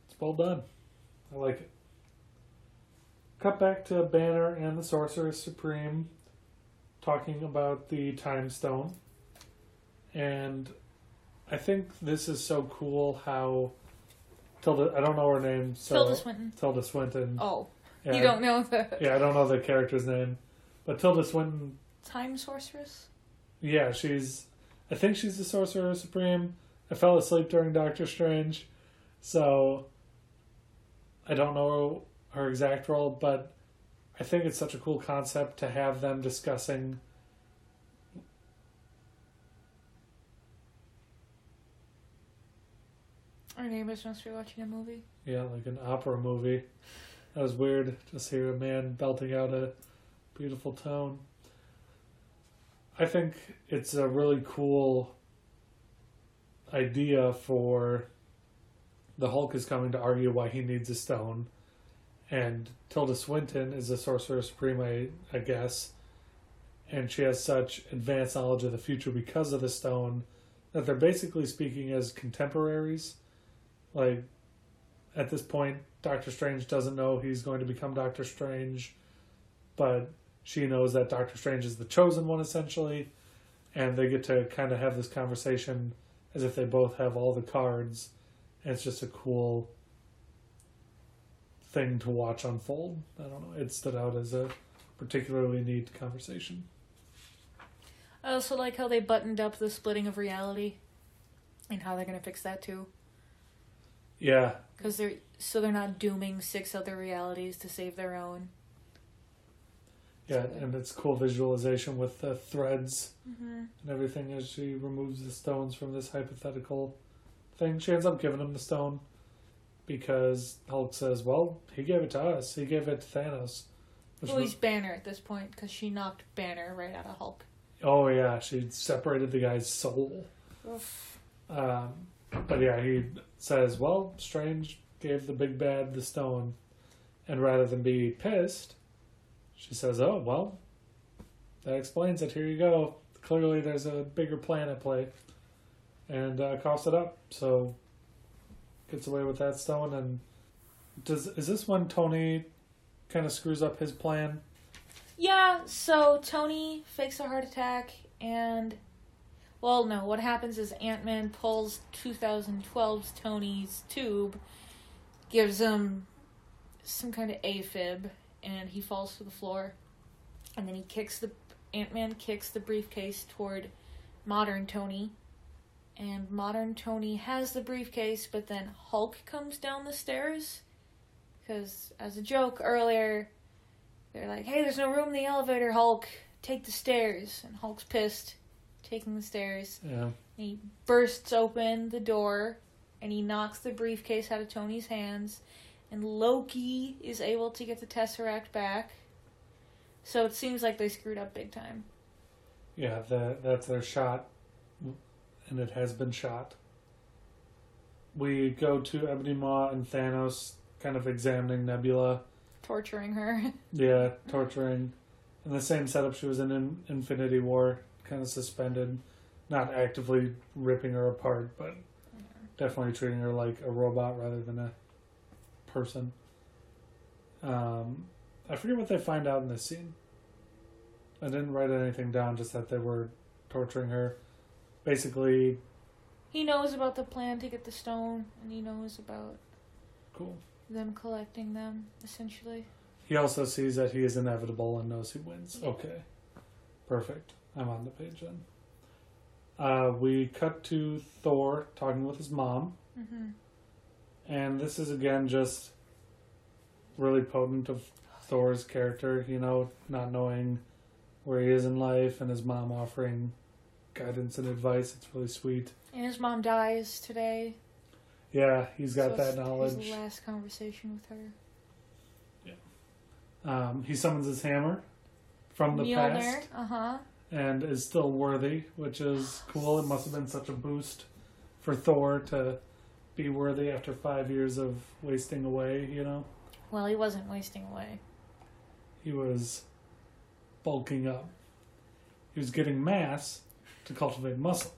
it's well done. I like it. Cut back to Banner and the Sorcerer Supreme talking about the Time Stone. And I think this is so cool how Tilda I don't know her name, so Tilda Swinton. Tilda Swinton. Oh, yeah, you don't know the Yeah, I don't know the character's name. But Tilda Swinton time sorceress? yeah, she's. I think she's the Sorcerer Supreme. I fell asleep during Doctor Strange, so I don't know her exact role, but I think it's such a cool concept to have them discussing. Our neighbors must be watching a movie. Yeah, like an opera movie. That was weird. Just hear a man belting out a beautiful tone. I think it's a really cool idea for the Hulk is coming to argue why he needs a stone. And Tilda Swinton is a sorcerer supreme, I, I guess. And she has such advanced knowledge of the future because of the stone that they're basically speaking as contemporaries. Like, at this point, Doctor Strange doesn't know he's going to become Doctor Strange, but she knows that Doctor Strange is the chosen one, essentially. And they get to kind of have this conversation as if they both have all the cards. And it's just a cool thing to watch unfold. I don't know. It stood out as a particularly neat conversation. I also like how they buttoned up the splitting of reality, and how they're gonna fix that too. Yeah, Because they're so they're not dooming six other realities to save their own. yeah, and it's cool visualization with the threads Mm-hmm. and everything as she removes the stones from this hypothetical thing. She ends up giving him the stone because Hulk says, "Well, he gave it to us. He gave it to Thanos." Which Well, was- he's Banner at this point because she knocked Banner right out of Hulk. oh yeah, she separated the guy's soul. Um, but yeah, he says, "Well, Strange gave the big bad the stone," and rather than be pissed, she says, "Oh well, that explains it. Here you go. Clearly, there's a bigger plan at play," and uh, coughs it up. So gets away with that stone. And does is this when Tony kind of screws up his plan? Yeah, so Tony fakes a heart attack, and well, no, what happens is Ant Man pulls 2012's Tony's tube, gives him some kind of AFib, and he falls to the floor, and then he kicks the Ant Man kicks the briefcase toward modern Tony. And modern Tony has the briefcase, but then Hulk comes down the stairs. Because, as a joke earlier, they're like, hey, there's no room in the elevator, Hulk. Take the stairs. And Hulk's pissed, taking the stairs. Yeah, he bursts open the door and he knocks the briefcase out of Tony's hands. And Loki is able to get the Tesseract back. So it seems like they screwed up big time. yeah, that that's their shot, and it has been shot. We go to Ebony Maw and Thanos, kind of examining Nebula. Torturing her. Yeah, torturing. In the same setup she was in, in Infinity War, kind of suspended, not actively ripping her apart, but definitely treating her like a robot rather than a person. Um, I forget what they find out in this scene. I didn't write anything down, just that they were torturing her. Basically, He knows about the plan to get the stone, and he knows about cool. them collecting them, essentially. He also sees that he is inevitable and knows he wins. Okay. Perfect. I'm on the page then. Uh, we cut to Thor talking with his mom, hmm and this is again just really potent of Thor's character, you know, not knowing where he is in life and his mom offering guidance and advice. It's really sweet. And his mom dies today. Yeah, he's got so that knowledge. His last conversation with her. Um, he summons his hammer from the Mjolnir. past. Uh huh. and is still worthy, which is cool. It must have been such a boost for Thor to be worthy after five years of wasting away, you know? Well, he wasn't wasting away. He was bulking up. He was getting mass to cultivate muscle.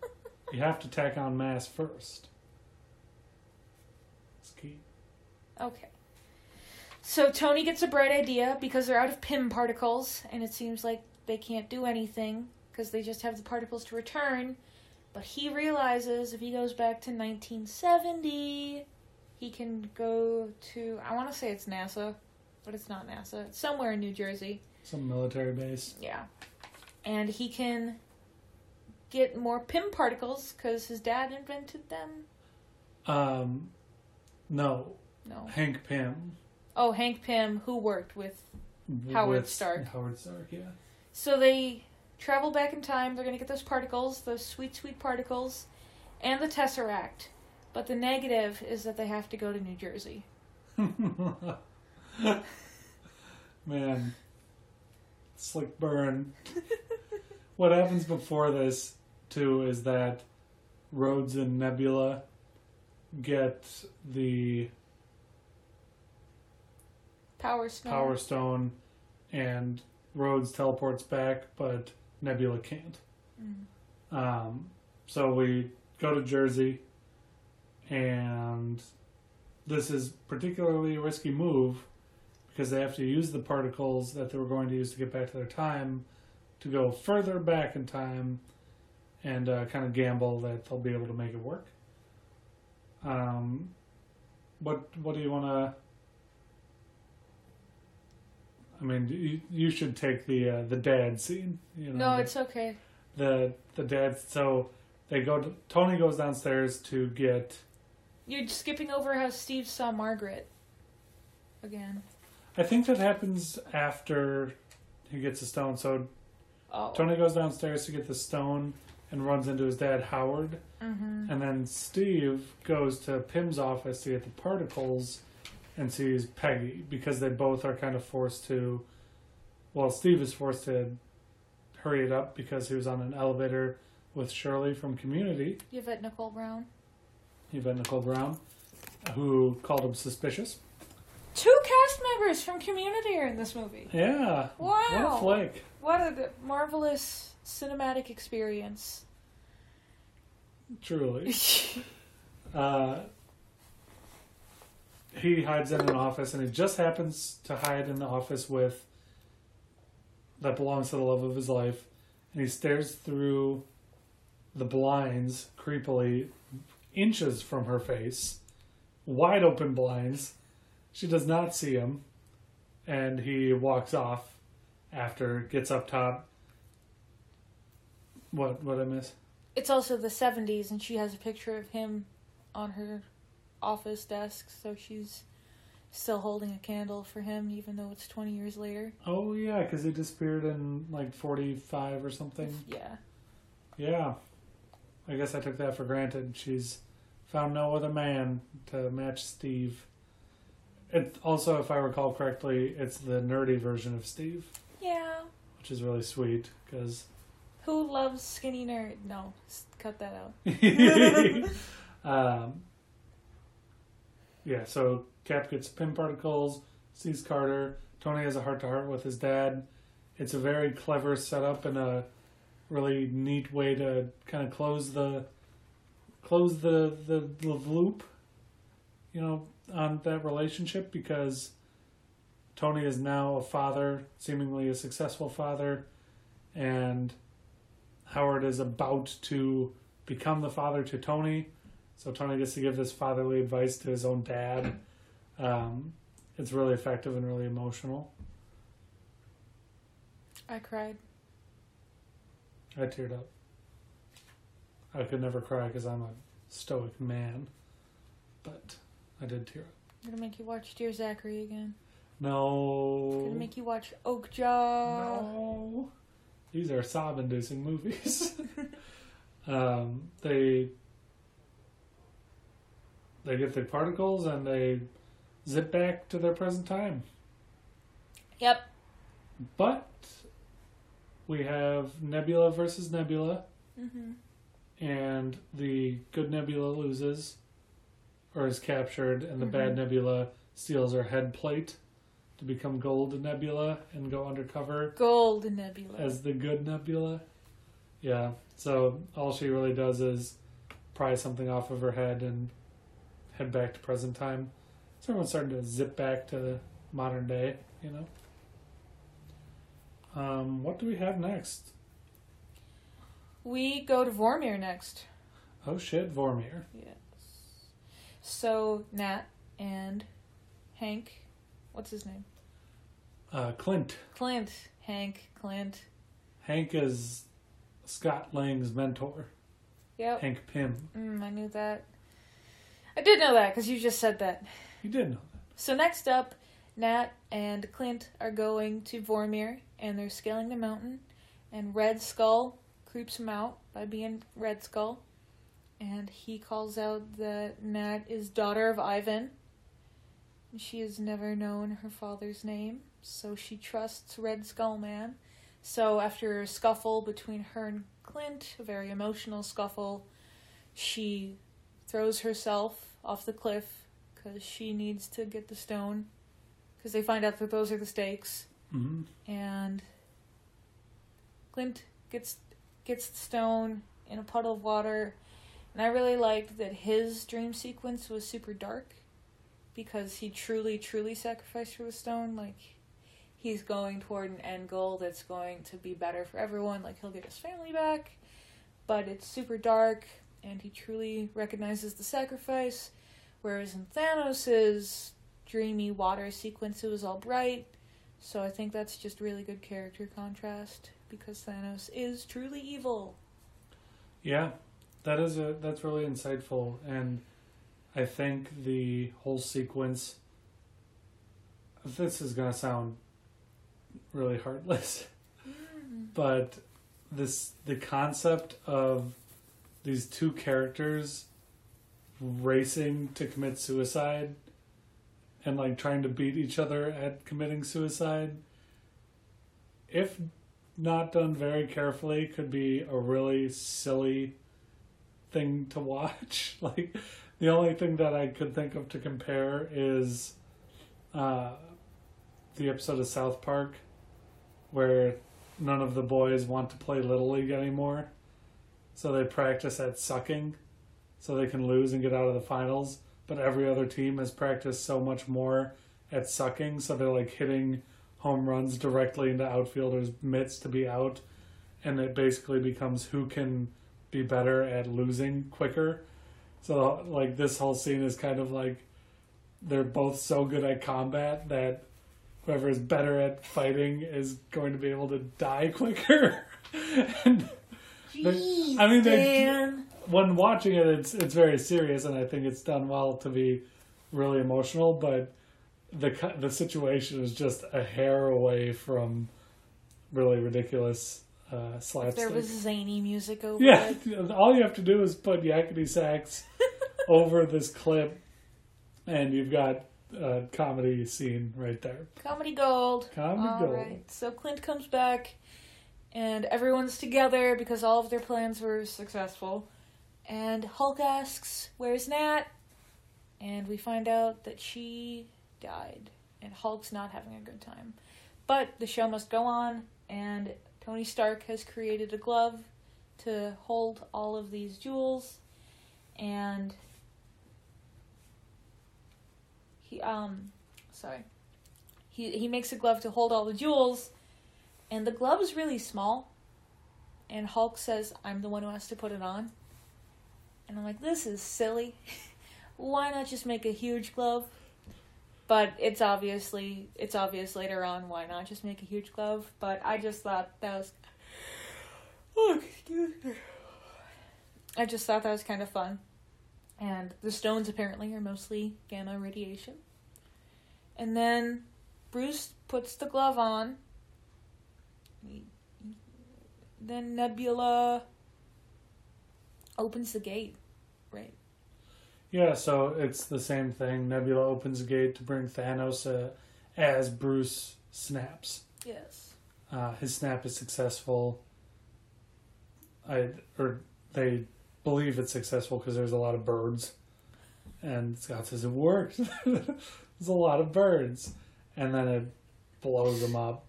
you have to tack on mass first. It's key. Okay. So Tony gets a bright idea because they're out of Pym particles, and it seems like they can't do anything because they just have the particles to return. But he realizes if he goes back to 1970, he can go to, I want to say it's NASA, but it's not NASA. It's somewhere in New Jersey. Some military base. Yeah. And he can get more Pym particles because his dad invented them. Um, no, No. Hank Pym. Oh, Hank Pym, who worked with Howard with Stark. Howard Stark, yeah. So they travel back in time. They're going to get those particles, those sweet, sweet particles, and the Tesseract. But the negative is that they have to go to New Jersey. Man, slick burn. what happens before this, too, is that Rhodes and Nebula get the Power Stone. Power Stone, and Rhodes teleports back, but Nebula can't. Mm. Um, so we go to Jersey, and this is particularly a risky move because they have to use the particles that they were going to use to get back to their time to go further back in time and uh, kind of gamble that they'll be able to make it work. Um, what what do you want to? I mean, you, you should take the uh, the dad scene. You know, No, the- it's okay. the the dad. So they go. To, Tony goes downstairs to get. You're skipping over how Steve saw Margaret again. I think that happens after he gets the stone. So Oh. Tony goes downstairs to get the stone and runs into his dad Howard, Mm-hmm. and then Steve goes to Pym's office to get the particles and sees Peggy because they both are kind of forced to. Well, Steve is forced to hurry it up because he was on an elevator with Shirley from Community. Yvette Nicole Brown. Yvette Nicole Brown, who called him suspicious. Two cast members from Community are in this movie. Yeah. Wow. What a flick. What a marvelous cinematic experience. Truly. Uh, he hides in an office, and he just happens to hide in the office with that belongs to the love of his life, and he stares through the blinds creepily, inches from her face, wide open blinds. She does not see him, and he walks off after gets up top. What? What I miss? It's also the 70s, and she has a picture of him on her office desk, so she's still holding a candle for him, even though it's 20 years later. Oh yeah, because he disappeared in like forty-five or something. Yeah. Yeah, I guess I took that for granted. She's found no other man to match Steve. It also, if I recall correctly, it's the nerdy version of Steve, Yeah. which is really sweet because. Who loves skinny nerd? No, cut that out. um, yeah, so Cap gets Pym particles, sees Carter. Tony has a heart to heart with his dad. It's a very clever setup and a really neat way to kind of close the close the, the, the loop, you know, on that relationship because Tony is now a father, seemingly a successful father, and Howard is about to become the father to Tony. So Tony gets to give this fatherly advice to his own dad. Um, it's really effective and really emotional. I cried. I teared up. I could never cry because I'm a stoic man, but I did tear up. I'm gonna make you watch Dear Zachary again. No. I'm gonna make you watch Okja. No. These are sob inducing movies. um, they they get the particles and they zip back to their present time. Yep. But we have Nebula versus Nebula, Mm-hmm. and the good Nebula loses or is captured, and the bad Mhm. Nebula steals her head plate to become Gold Nebula and go undercover Gold Nebula. as the good Nebula. Yeah, so all she really does is pry something off of her head and head back to present time. So everyone's starting to zip back to modern day, you know. Um, what do we have next? we go to Vormir next. Oh shit, Vormir. Yes. So Nat and Hank, what's his name? Uh, Clint. Clint. Hank. Clint. Hank is Scott Lang's mentor. Yep. Hank Pym. Mm, I knew that. I did know that because you just said that. You did know that. So next up, Nat and Clint are going to Vormir, and they're scaling the mountain. And Red Skull creeps him out by being Red Skull, and he calls out that Nat is daughter of Ivan. She has never known her father's name, so she trusts Red Skull Man. So after a scuffle between her and Clint, a very emotional scuffle, she throws herself off the cliff because she needs to get the stone. Because they find out that those are the stakes, that. hmm and Clint gets gets the stone in a puddle of water. And I really liked that his dream sequence was super dark because he truly, truly sacrificed for the stone. Like, he's going toward an end goal that's going to be better for everyone. Like, he'll get his family back, but it's super dark, and he truly recognizes the sacrifice. Whereas in Thanos' dreamy water sequence, it was all bright. So I think that's just really good character contrast because Thanos is truly evil. Yeah, that is a that's really insightful, and I think the whole sequence. This is gonna sound really heartless, mm. but this the concept of these two characters racing to commit suicide and like trying to beat each other at committing suicide if not done very carefully could be a really silly thing to watch like the only thing that i could think of to compare is uh, the episode of south park where none of the boys want to play little league anymore. So they practice at sucking so they can lose and get out of the finals. But every other team has practiced so much more at sucking so they're like hitting home runs directly into outfielders mitts to be out. And it basically becomes who can be better at losing quicker so like this whole scene is kind of like they're both so good at combat that whoever is better at fighting is going to be able to die quicker and Jeez, I mean, they- when watching it, it's it's very serious, and I think it's done well to be really emotional. But the the situation is just a hair away from really ridiculous uh, There slapstick. was zany music over yeah, it. all you have to do is put yakety sax over this clip, and you've got a comedy scene right there. Comedy gold. Comedy All gold. right. So Clint comes back, and everyone's together because all of their plans were successful. And Hulk asks, "Where's Nat?" And we find out that she died, and Hulk's not having a good time. But the show must go on, and Tony Stark has created a glove to hold all of these jewels, and he um, sorry, he he makes a glove to hold all the jewels, and the glove is really small. And Hulk says, "I'm the one who has to put it on." And I'm like, "This is silly. Why not just make a huge glove?" But it's obviously it's obvious later on why not just make a huge glove. But I just thought that was. Oh. I just thought that was kind of fun. And the stones apparently are mostly gamma radiation. And then Bruce puts the glove on. Then Nebula opens the gate, right? Yeah, so it's the same thing. Nebula opens the gate to bring Thanos uh, as Bruce snaps. Yes. Uh, his snap is successful. I or they believe it's successful because there's a lot of birds, and Scott says it worked. there's a lot of birds, and then it blows them up.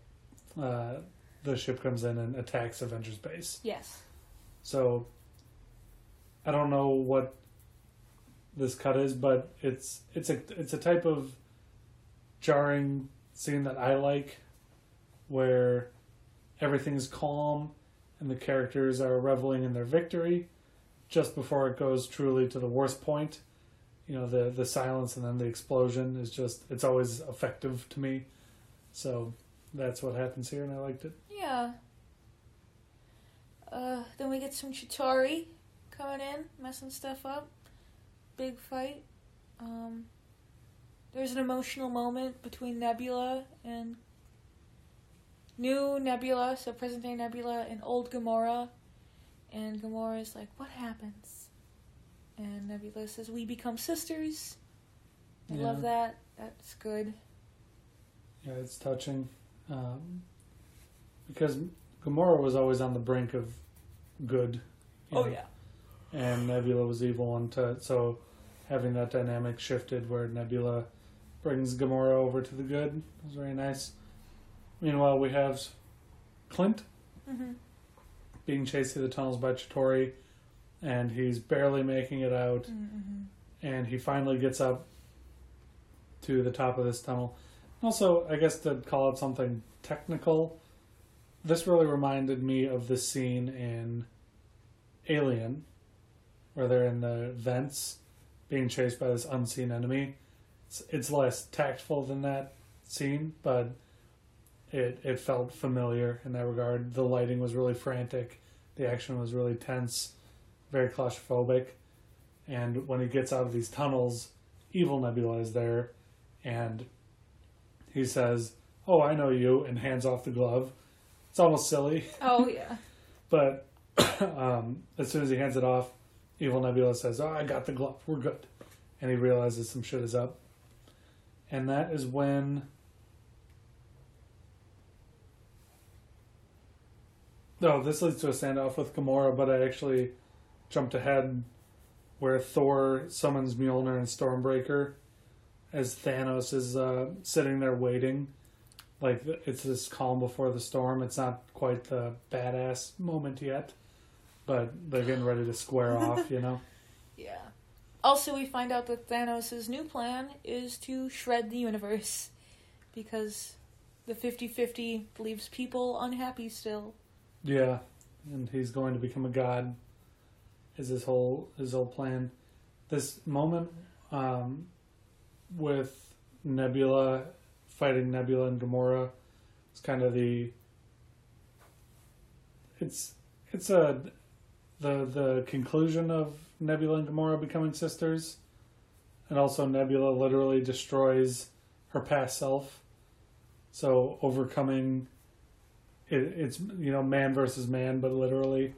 Uh, the ship comes in and attacks Avengers base. Yes. So I don't know what this cut is, but it's it's a it's a type of jarring scene that I like where everything's calm and the characters are reveling in their victory just before it goes truly to the worst point. You know, the the silence and then the explosion is just it's always effective to me. So that's what happens here and I liked it. Yeah. Uh, then we get some Chitauri coming in, messing stuff up. Big fight. Um, there's an emotional moment between Nebula and new Nebula, so present day Nebula, and old Gamora. And Gamora's like, What happens? And Nebula says, We become sisters. I Yeah. love that. That's good. Yeah, it's touching. Um, because Gamora was always on the brink of good. Oh, know, And Nebula was evil, and to, so having that dynamic shifted where Nebula brings Gamora over to the good was very nice. Meanwhile, we have Clint hmm being chased through the tunnels by Chitauri and he's barely making it out. Mm-hmm. And he finally gets up to the top of this tunnel. Also, I guess to call it something technical, this really reminded me of the scene in Alien, where they're in the vents being chased by this unseen enemy. It's, it's less tactful than that scene, but it it felt familiar in that regard. The lighting was really frantic, the action was really tense, very claustrophobic, and when he gets out of these tunnels, evil Nebula is there, and he says, "Oh, I know you," and hands off the glove. It's almost silly, Oh yeah. but um, as soon as he hands it off, Evil Nebula says, "Oh, I got the glove. We're good," and he realizes some shit is up. And that is when. No, this leads to a standoff with Gamora, but I actually jumped ahead where Thor summons Mjolnir and Stormbreaker as Thanos is uh, sitting there waiting. Like it's this calm before the storm. It's not quite the badass moment yet, but they're getting ready to square off, you know? Yeah. Also, we find out that Thanos' new plan is to shred the universe because the 50 50 leaves people unhappy still. Yeah, and he's going to become a god. Is his whole his whole plan? This moment um, with Nebula fighting Nebula and Gamora is kind of the. It's it's a the the conclusion of Nebula and Gamora becoming sisters, and also Nebula literally destroys her past self. So overcoming it, it's you know man versus man, but literally,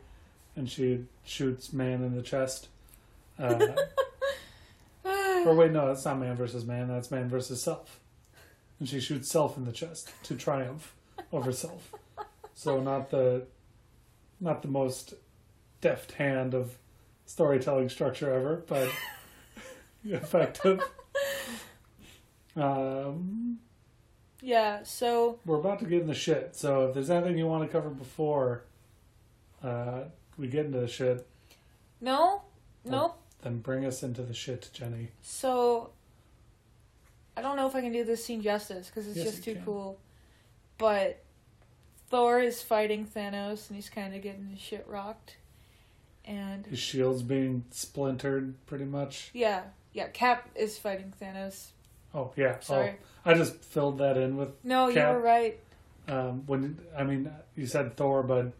and she shoots man in the chest. Uh, or wait, no, that's not man versus man. That's man versus self, and she shoots self in the chest to triumph over self. So not the not the most deft hand of storytelling structure ever, but effective. Um, Yeah, so we're about to get in the shit. So if there's anything you want to cover before uh, we get into the shit, no, no. then bring us into the shit, Jenny. So I don't know if I can do this scene justice because it's Yes, just too can. cool. But Thor is fighting Thanos and he's kind of getting his shit rocked. And His shield's being splintered, pretty much. yeah, yeah, Cap is fighting Thanos. Oh yeah. Sorry. Oh, I just filled that in with No, you Cap. were right. um, when I mean you said Thor, but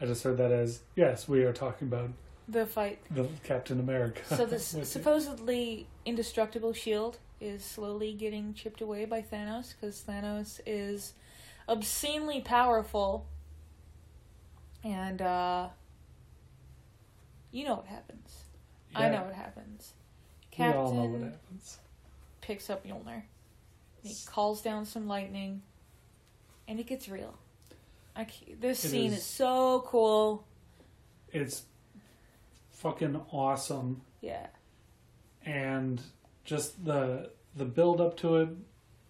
I just heard that as yes, we are talking about The fight. the Captain America. So you. supposedly indestructible shield is slowly getting chipped away by Thanos because Thanos is obscenely powerful, and uh, you know what happens. I know what happens. We all know what Captain happens. picks up Mjolnir. He calls down some lightning, and it gets real. I this It scene is- is so cool. It's fucking awesome. Yeah. and just the the build up to it.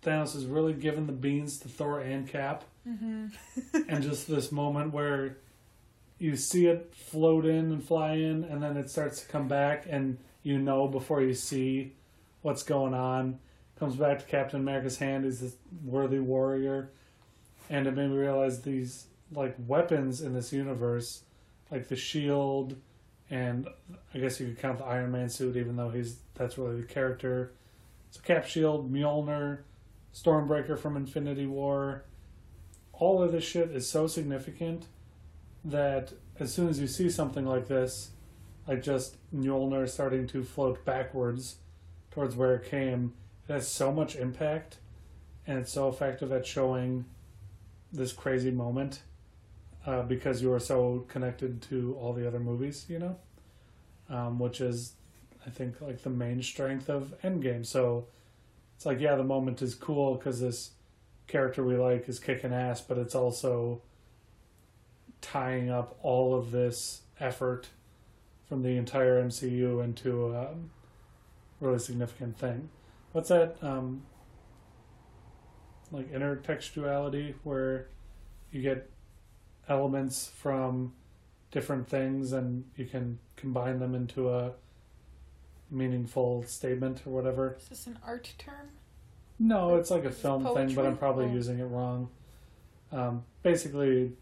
Thanos is really giving the beans to Thor and Cap, Mm-hmm. and just this moment where you see it float in and fly in, and then it starts to come back, and you know before you see what's going on. Comes back to Captain America's hand. He's this worthy warrior, and it made me realize these like weapons in this universe, like the shield, and I guess you could count the Iron Man suit, even though he's that's really the character. So Cap Shield, Mjolnir, Stormbreaker from Infinity War, all of this shit is so significant that as soon as you see something like this, like just Mjolnir starting to float backwards towards where it came, it has so much impact, and it's so effective at showing this crazy moment uh, because you are so connected to all the other movies, you know, um, which is, I think, like the main strength of Endgame. So it's like, yeah, the moment is cool because this character we like is kicking ass, but it's also tying up all of this effort from the entire MCU into a um, really significant thing. What's that? Um, like intertextuality, where you get elements from different things and you can combine them into a meaningful statement or whatever. Is this an art term? No, it's like a film thing, but I'm probably Oh. using it wrong. Um, basically,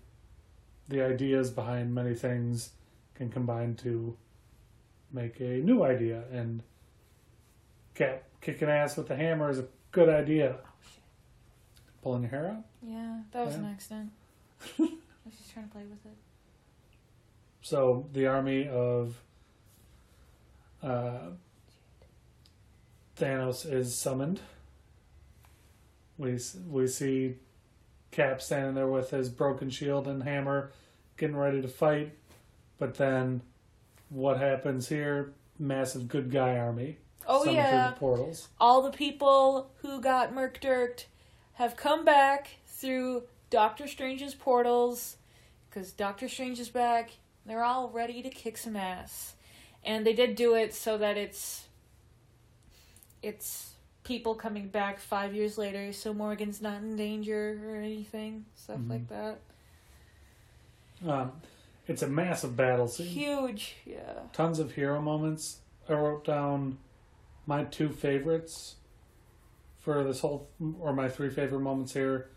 the ideas behind many things can combine to make a new idea, and Cap kicking ass with the hammer is a good idea. Oh shit. Pulling your hair out. Yeah, that was Yeah. an accident. I was just trying to play with it. So the army of uh, Thanos is summoned. We we see Cap standing there with his broken shield and hammer, getting ready to fight. But then, what happens here? Massive good guy army. Oh yeah, through the portals. all the people who got murkdirked have come back through Doctor Strange's portals because Doctor Strange is back. They're all ready to kick some ass, and they did do it so that it's it's people coming back five years later, so Morgan's not in danger or anything, stuff Mhm. like that. Um, it's a massive battle scene. Huge, yeah. tons of hero moments. I wrote down my two favorites for this whole, or my three favorite moments here.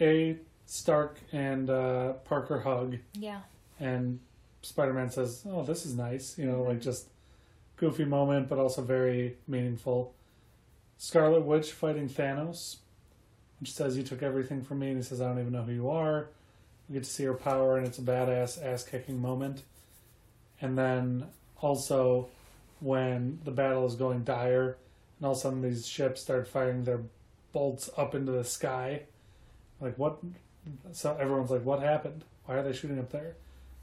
A Stark and uh, Parker hug, Yeah. and Spider Man says, "Oh, this is nice," you know, like just goofy moment, but also very meaningful. Scarlet Witch fighting Thanos, which says, "You took everything from me," and he says, "I don't even know who you are." We get to see her power, and it's a badass ass kicking moment. And then also when the battle is going dire, and all of a sudden these ships start firing their bolts up into the sky. Like what? So everyone's like, "What happened? Why are they shooting up there?"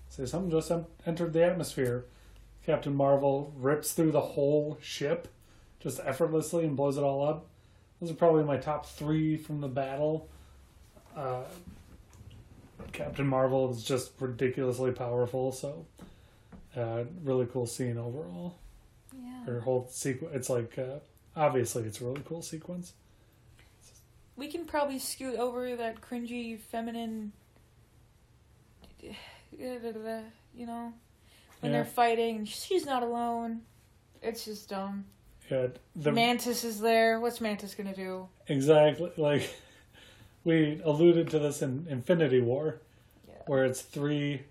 Say something just entered the atmosphere. Captain Marvel rips through the whole ship, just effortlessly, and blows it all up. Those are probably my top three from the battle. Uh, Captain Marvel is just ridiculously powerful, so uh, really cool scene overall. Yeah. Her whole sequence, it's like uh, obviously it's a really cool sequence. We can probably scoot over that cringy feminine. You know, when Yeah. they're fighting, she's not alone. It's just dumb. Yeah, the Mantis is there. What's Mantis gonna do? exactly like we alluded to this in Infinity War. Where it's three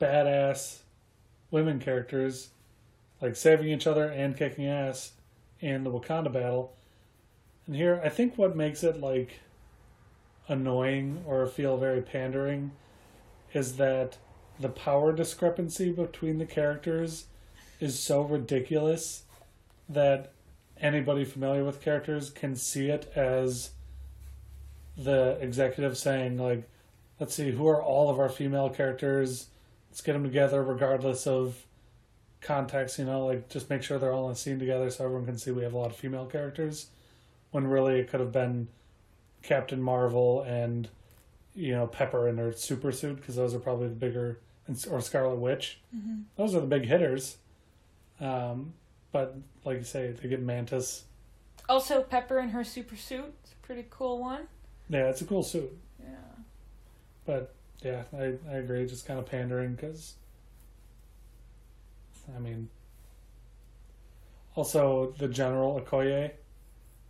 badass women characters like saving each other and kicking ass in the Wakanda battle. And here, I think what makes it like annoying or feel very pandering is that the power discrepancy between the characters is so ridiculous that anybody familiar with characters can see it as the executive saying like let's see who are all of our female characters let's get them together regardless of context you know like just make sure they're all in a scene together so everyone can see we have a lot of female characters when really it could have been captain marvel and you know pepper in her super suit because those are probably the bigger or scarlet witch Mm-hmm. those are the big hitters um, but like you say they get mantis Also, Pepper in her super suit. It's a pretty cool one. yeah it's a cool suit. But yeah, I, I agree. Just kind of pandering because, I mean, also the General Okoye.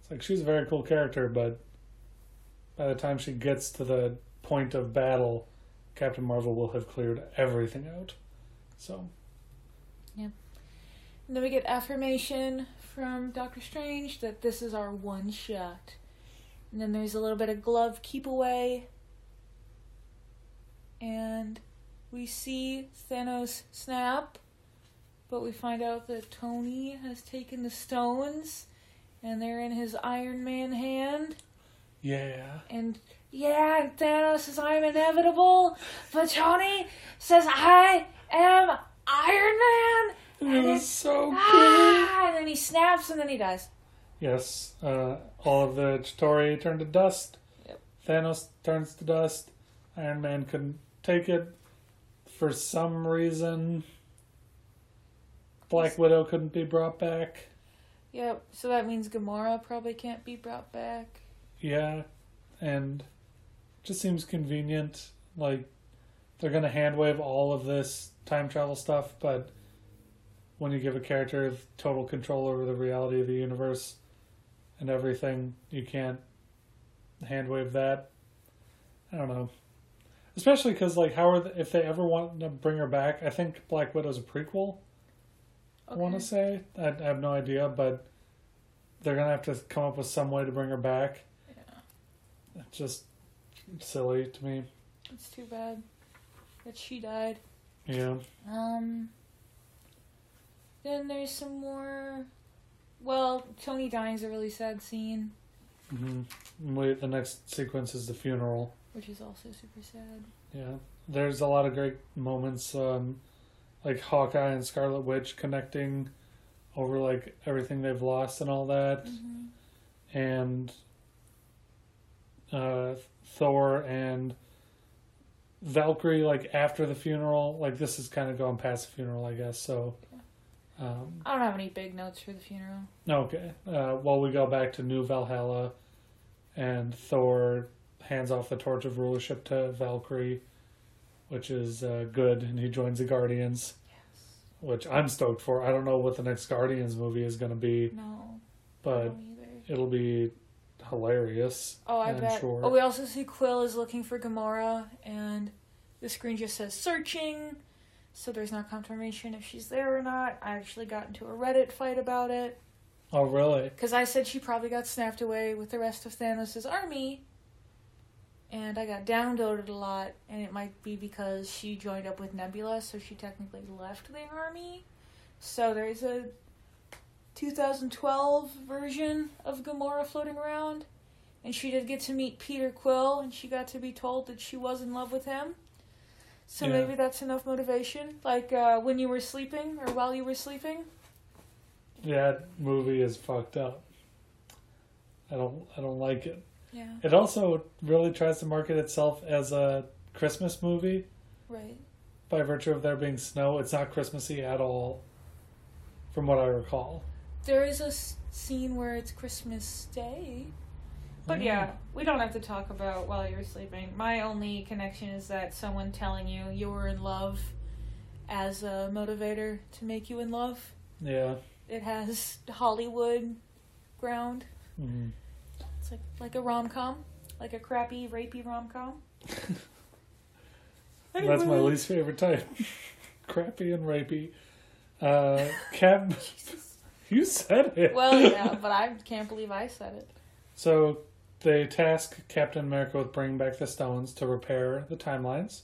It's like she's a very cool character, but by the time she gets to the point of battle, Captain Marvel will have cleared everything out. So Yeah. And then we get affirmation from Doctor Strange that this is our one shot. And then there's a little bit of glove keep away. And we see Thanos snap, but we find out that Tony has taken the stones and they're in his Iron Man hand. yeah, And yeah, and Thanos says, I'm inevitable, but Tony says, I am Iron Man. it And was it's- so good. Ah, and then he snaps and then he dies. Yes, uh, all of the Chitauri turned to dust. Yep. Thanos turns to dust. Iron Man couldn't take it for some reason. Black Widow couldn't be brought back. Yep, so that means Gamora probably can't be brought back. Yeah, and just seems convenient. Like they're gonna handwave all of this time travel stuff, but when you give a character total control over the reality of the universe and everything, you can't handwave that. I don't know. Especially because, like, how are the, if they ever want to bring her back? I think Black Widow's a prequel. I want to say I, I have no idea, but they're gonna have to come up with some way to bring her back. Yeah. It's just silly to me. It's too bad that she died. Yeah. Um. Then there's some more. Well, Tony dying's a really sad scene, Mm-hmm. Wait, the next sequence is the funeral. Which is also super sad. Yeah, there's a lot of great moments, um, like Hawkeye and Scarlet Witch connecting over like everything they've lost and all that, hmm and uh, Thor and Valkyrie like after the funeral. Like this is kind of going past the funeral, I guess. So, um, I don't have any big notes for the funeral. okay. Uh, well, we go back to New Valhalla, and Thor hands off the torch of rulership to Valkyrie, which is uh, good, and he joins the Guardians. Yes. which I'm stoked for. I don't know what the next Guardians movie is going to be, No. But it'll be hilarious. Oh, I bet. sure. Oh, we also see Quill is looking for Gamora, and the screen just says searching, so there's not confirmation if she's there or not. I actually got into a Reddit fight about it, Oh, really? because I said she probably got snapped away with the rest of Thanos' army, and I got downvoted a lot, and it might be because she joined up with Nebula, so she technically left the army. So there's a 2012 version of Gamora floating around, and she did get to meet Peter Quill, and she got to be told that she was in love with him. So Yeah. maybe that's enough motivation, like uh, when you were sleeping or while you were sleeping. Yeah, that movie is fucked up. I don't. I don't like it. Yeah, It also really tries to market itself as a Christmas movie right. by virtue of there being snow. It's not Christmassy at all, from what I recall. There is a scene where it's Christmas Day. But Mm. yeah, we don't have to talk about while you're sleeping. My only connection is that someone telling you you were in love as a motivator to make you in love. Yeah. It has Hollywood ground. Mhm. It's like like a rom com, like a crappy rapey rom com. That's my least favorite type. Crappy and rapey. Uh, Cap, you said it. Well, yeah, but I can't believe I said it. So they task Captain America with bringing back the stones to repair the timelines,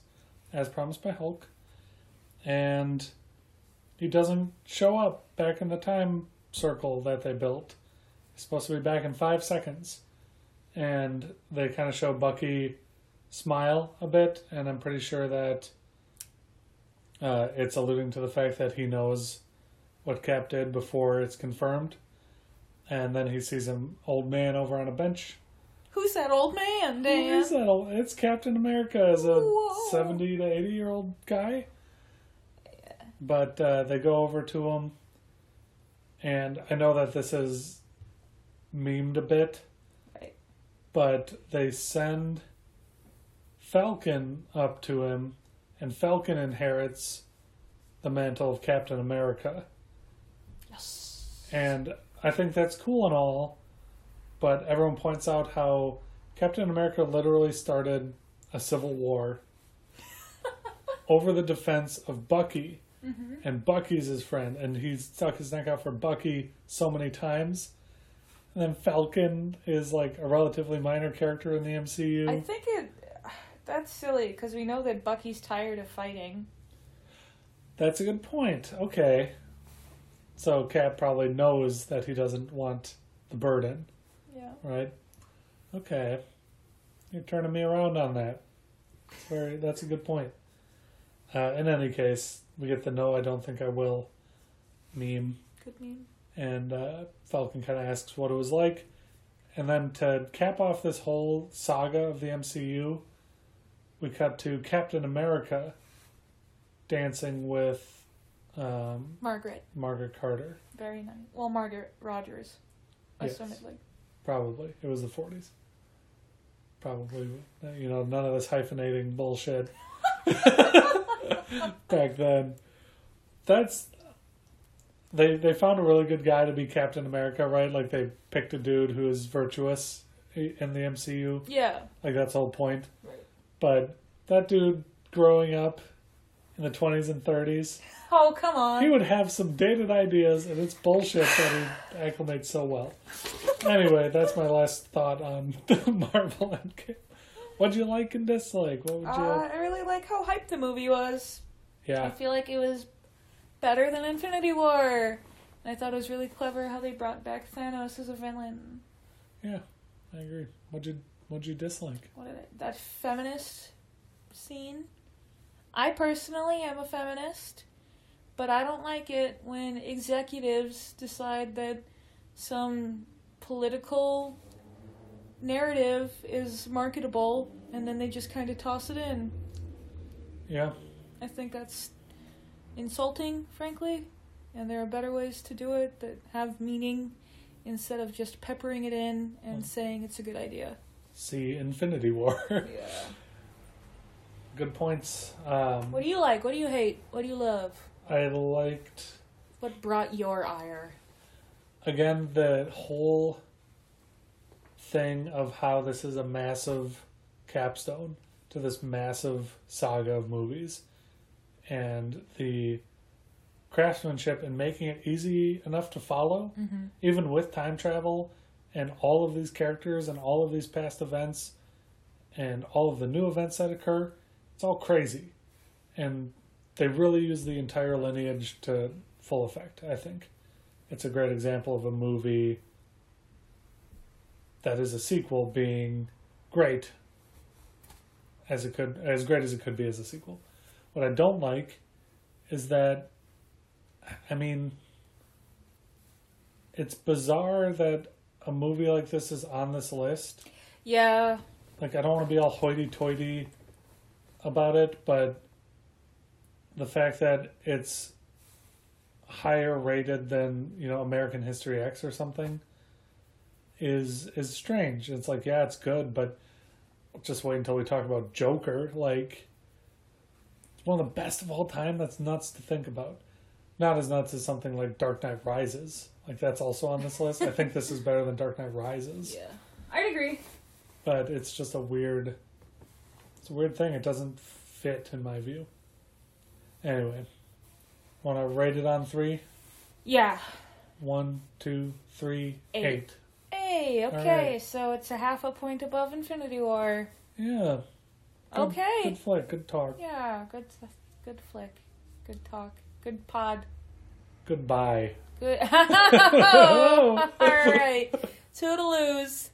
as promised by Hulk. And he doesn't show up back in the time circle that they built. He's supposed to be back in five seconds. And they kind of show Bucky smile a bit, and I'm pretty sure that uh, it's alluding to the fact that he knows what Cap did before it's confirmed. And then he sees an old man over on a bench. Who's that old man, Dan? is that? old- It's Captain America as a Whoa. 70 to 80 year old guy. But uh, they go over to him. And I know that this is memed a bit. But they send Falcon up to him. And Falcon inherits the mantle of Captain America. Yes. And I think that's cool and all, but everyone points out how Captain America literally started a civil war over the defense of Bucky. hmm And Bucky's his friend, and he's stuck his neck out for Bucky so many times. And then Falcon is like a relatively minor character in the MCU. I think it. That's silly because we know that Bucky's tired of fighting. That's a good point. Okay. So Cap probably knows that he doesn't want the burden. Yeah. Right. Okay. You're turning me around on that. Very. That's a good point. Uh, in any case, we get the "No, I don't think I will" meme, Good meme. And uh, Falcon kind of asks what it was like, and then to cap off this whole saga of the MCU, we cut to Captain America dancing with um, Margaret. Margaret Carter. Very nice. Well, Margaret Rogers. Yes. Assumedly. Probably. It was the 40s. Probably. You know, none of this hyphenating bullshit. back then. That's they they found a really good guy to be Captain America, right? Like they picked a dude who is virtuous in the MCU. Yeah. Like that's the whole point. Right. But that dude growing up in the twenties and thirties, Oh, come on. he would have some dated ideas, and it's bullshit that he acclimates so well. Anyway, that's my last thought on the Marvel Endgame. What'd you like and dislike? What would you? Uh, I really like how hyped the movie was. Yeah. I feel like it was better than Infinity War. And I thought it was really clever how they brought back Thanos as a villain. Yeah, I agree. What'd you What'd you dislike? What did it, that feminist scene? I personally am a feminist, but I don't like it when executives decide that some political narrative is marketable and then they just kind of toss it in. Yeah, I think that's insulting, frankly, and there are better ways to do it that have meaning instead of just peppering it in and saying it's a good idea. see Infinity War. Yeah. Good points. Um, What do you like? What do you hate? What do you love? I liked What brought your ire? again the whole thing of how this is a massive capstone to this massive saga of movies and the craftsmanship and making it easy enough to follow Mm-hmm. even with time travel and all of these characters and all of these past events and all of the new events that occur it's all crazy. And they really use the entire lineage to full effect i think. It's a great example of a movie that is a sequel being great as it could as great as it could be as a sequel what i don't like is that i mean it's bizarre that a movie like this is on this list Yeah, like I don't want to be all hoity-toity about it, but the fact that it's higher rated than you know American History X or something is is strange. It's like yeah, it's good, but just wait until we talk about Joker. Like it's one of the best of all time. That's nuts to think about. Not as nuts as something like Dark Knight Rises. Like that's also on this list. I think this is better than Dark Knight Rises yeah. I'd agree. but it's just a weird it's a weird thing it doesn't fit in my view anyway want to rate it on three Yeah. one two three Eight. eight Hey, okay, right. so it's a half a point above Infinity War. yeah Good- Okay. good flick good talk Yeah, good, good flick, good talk, good pod, goodbye good. Oh, all right, toodaloos.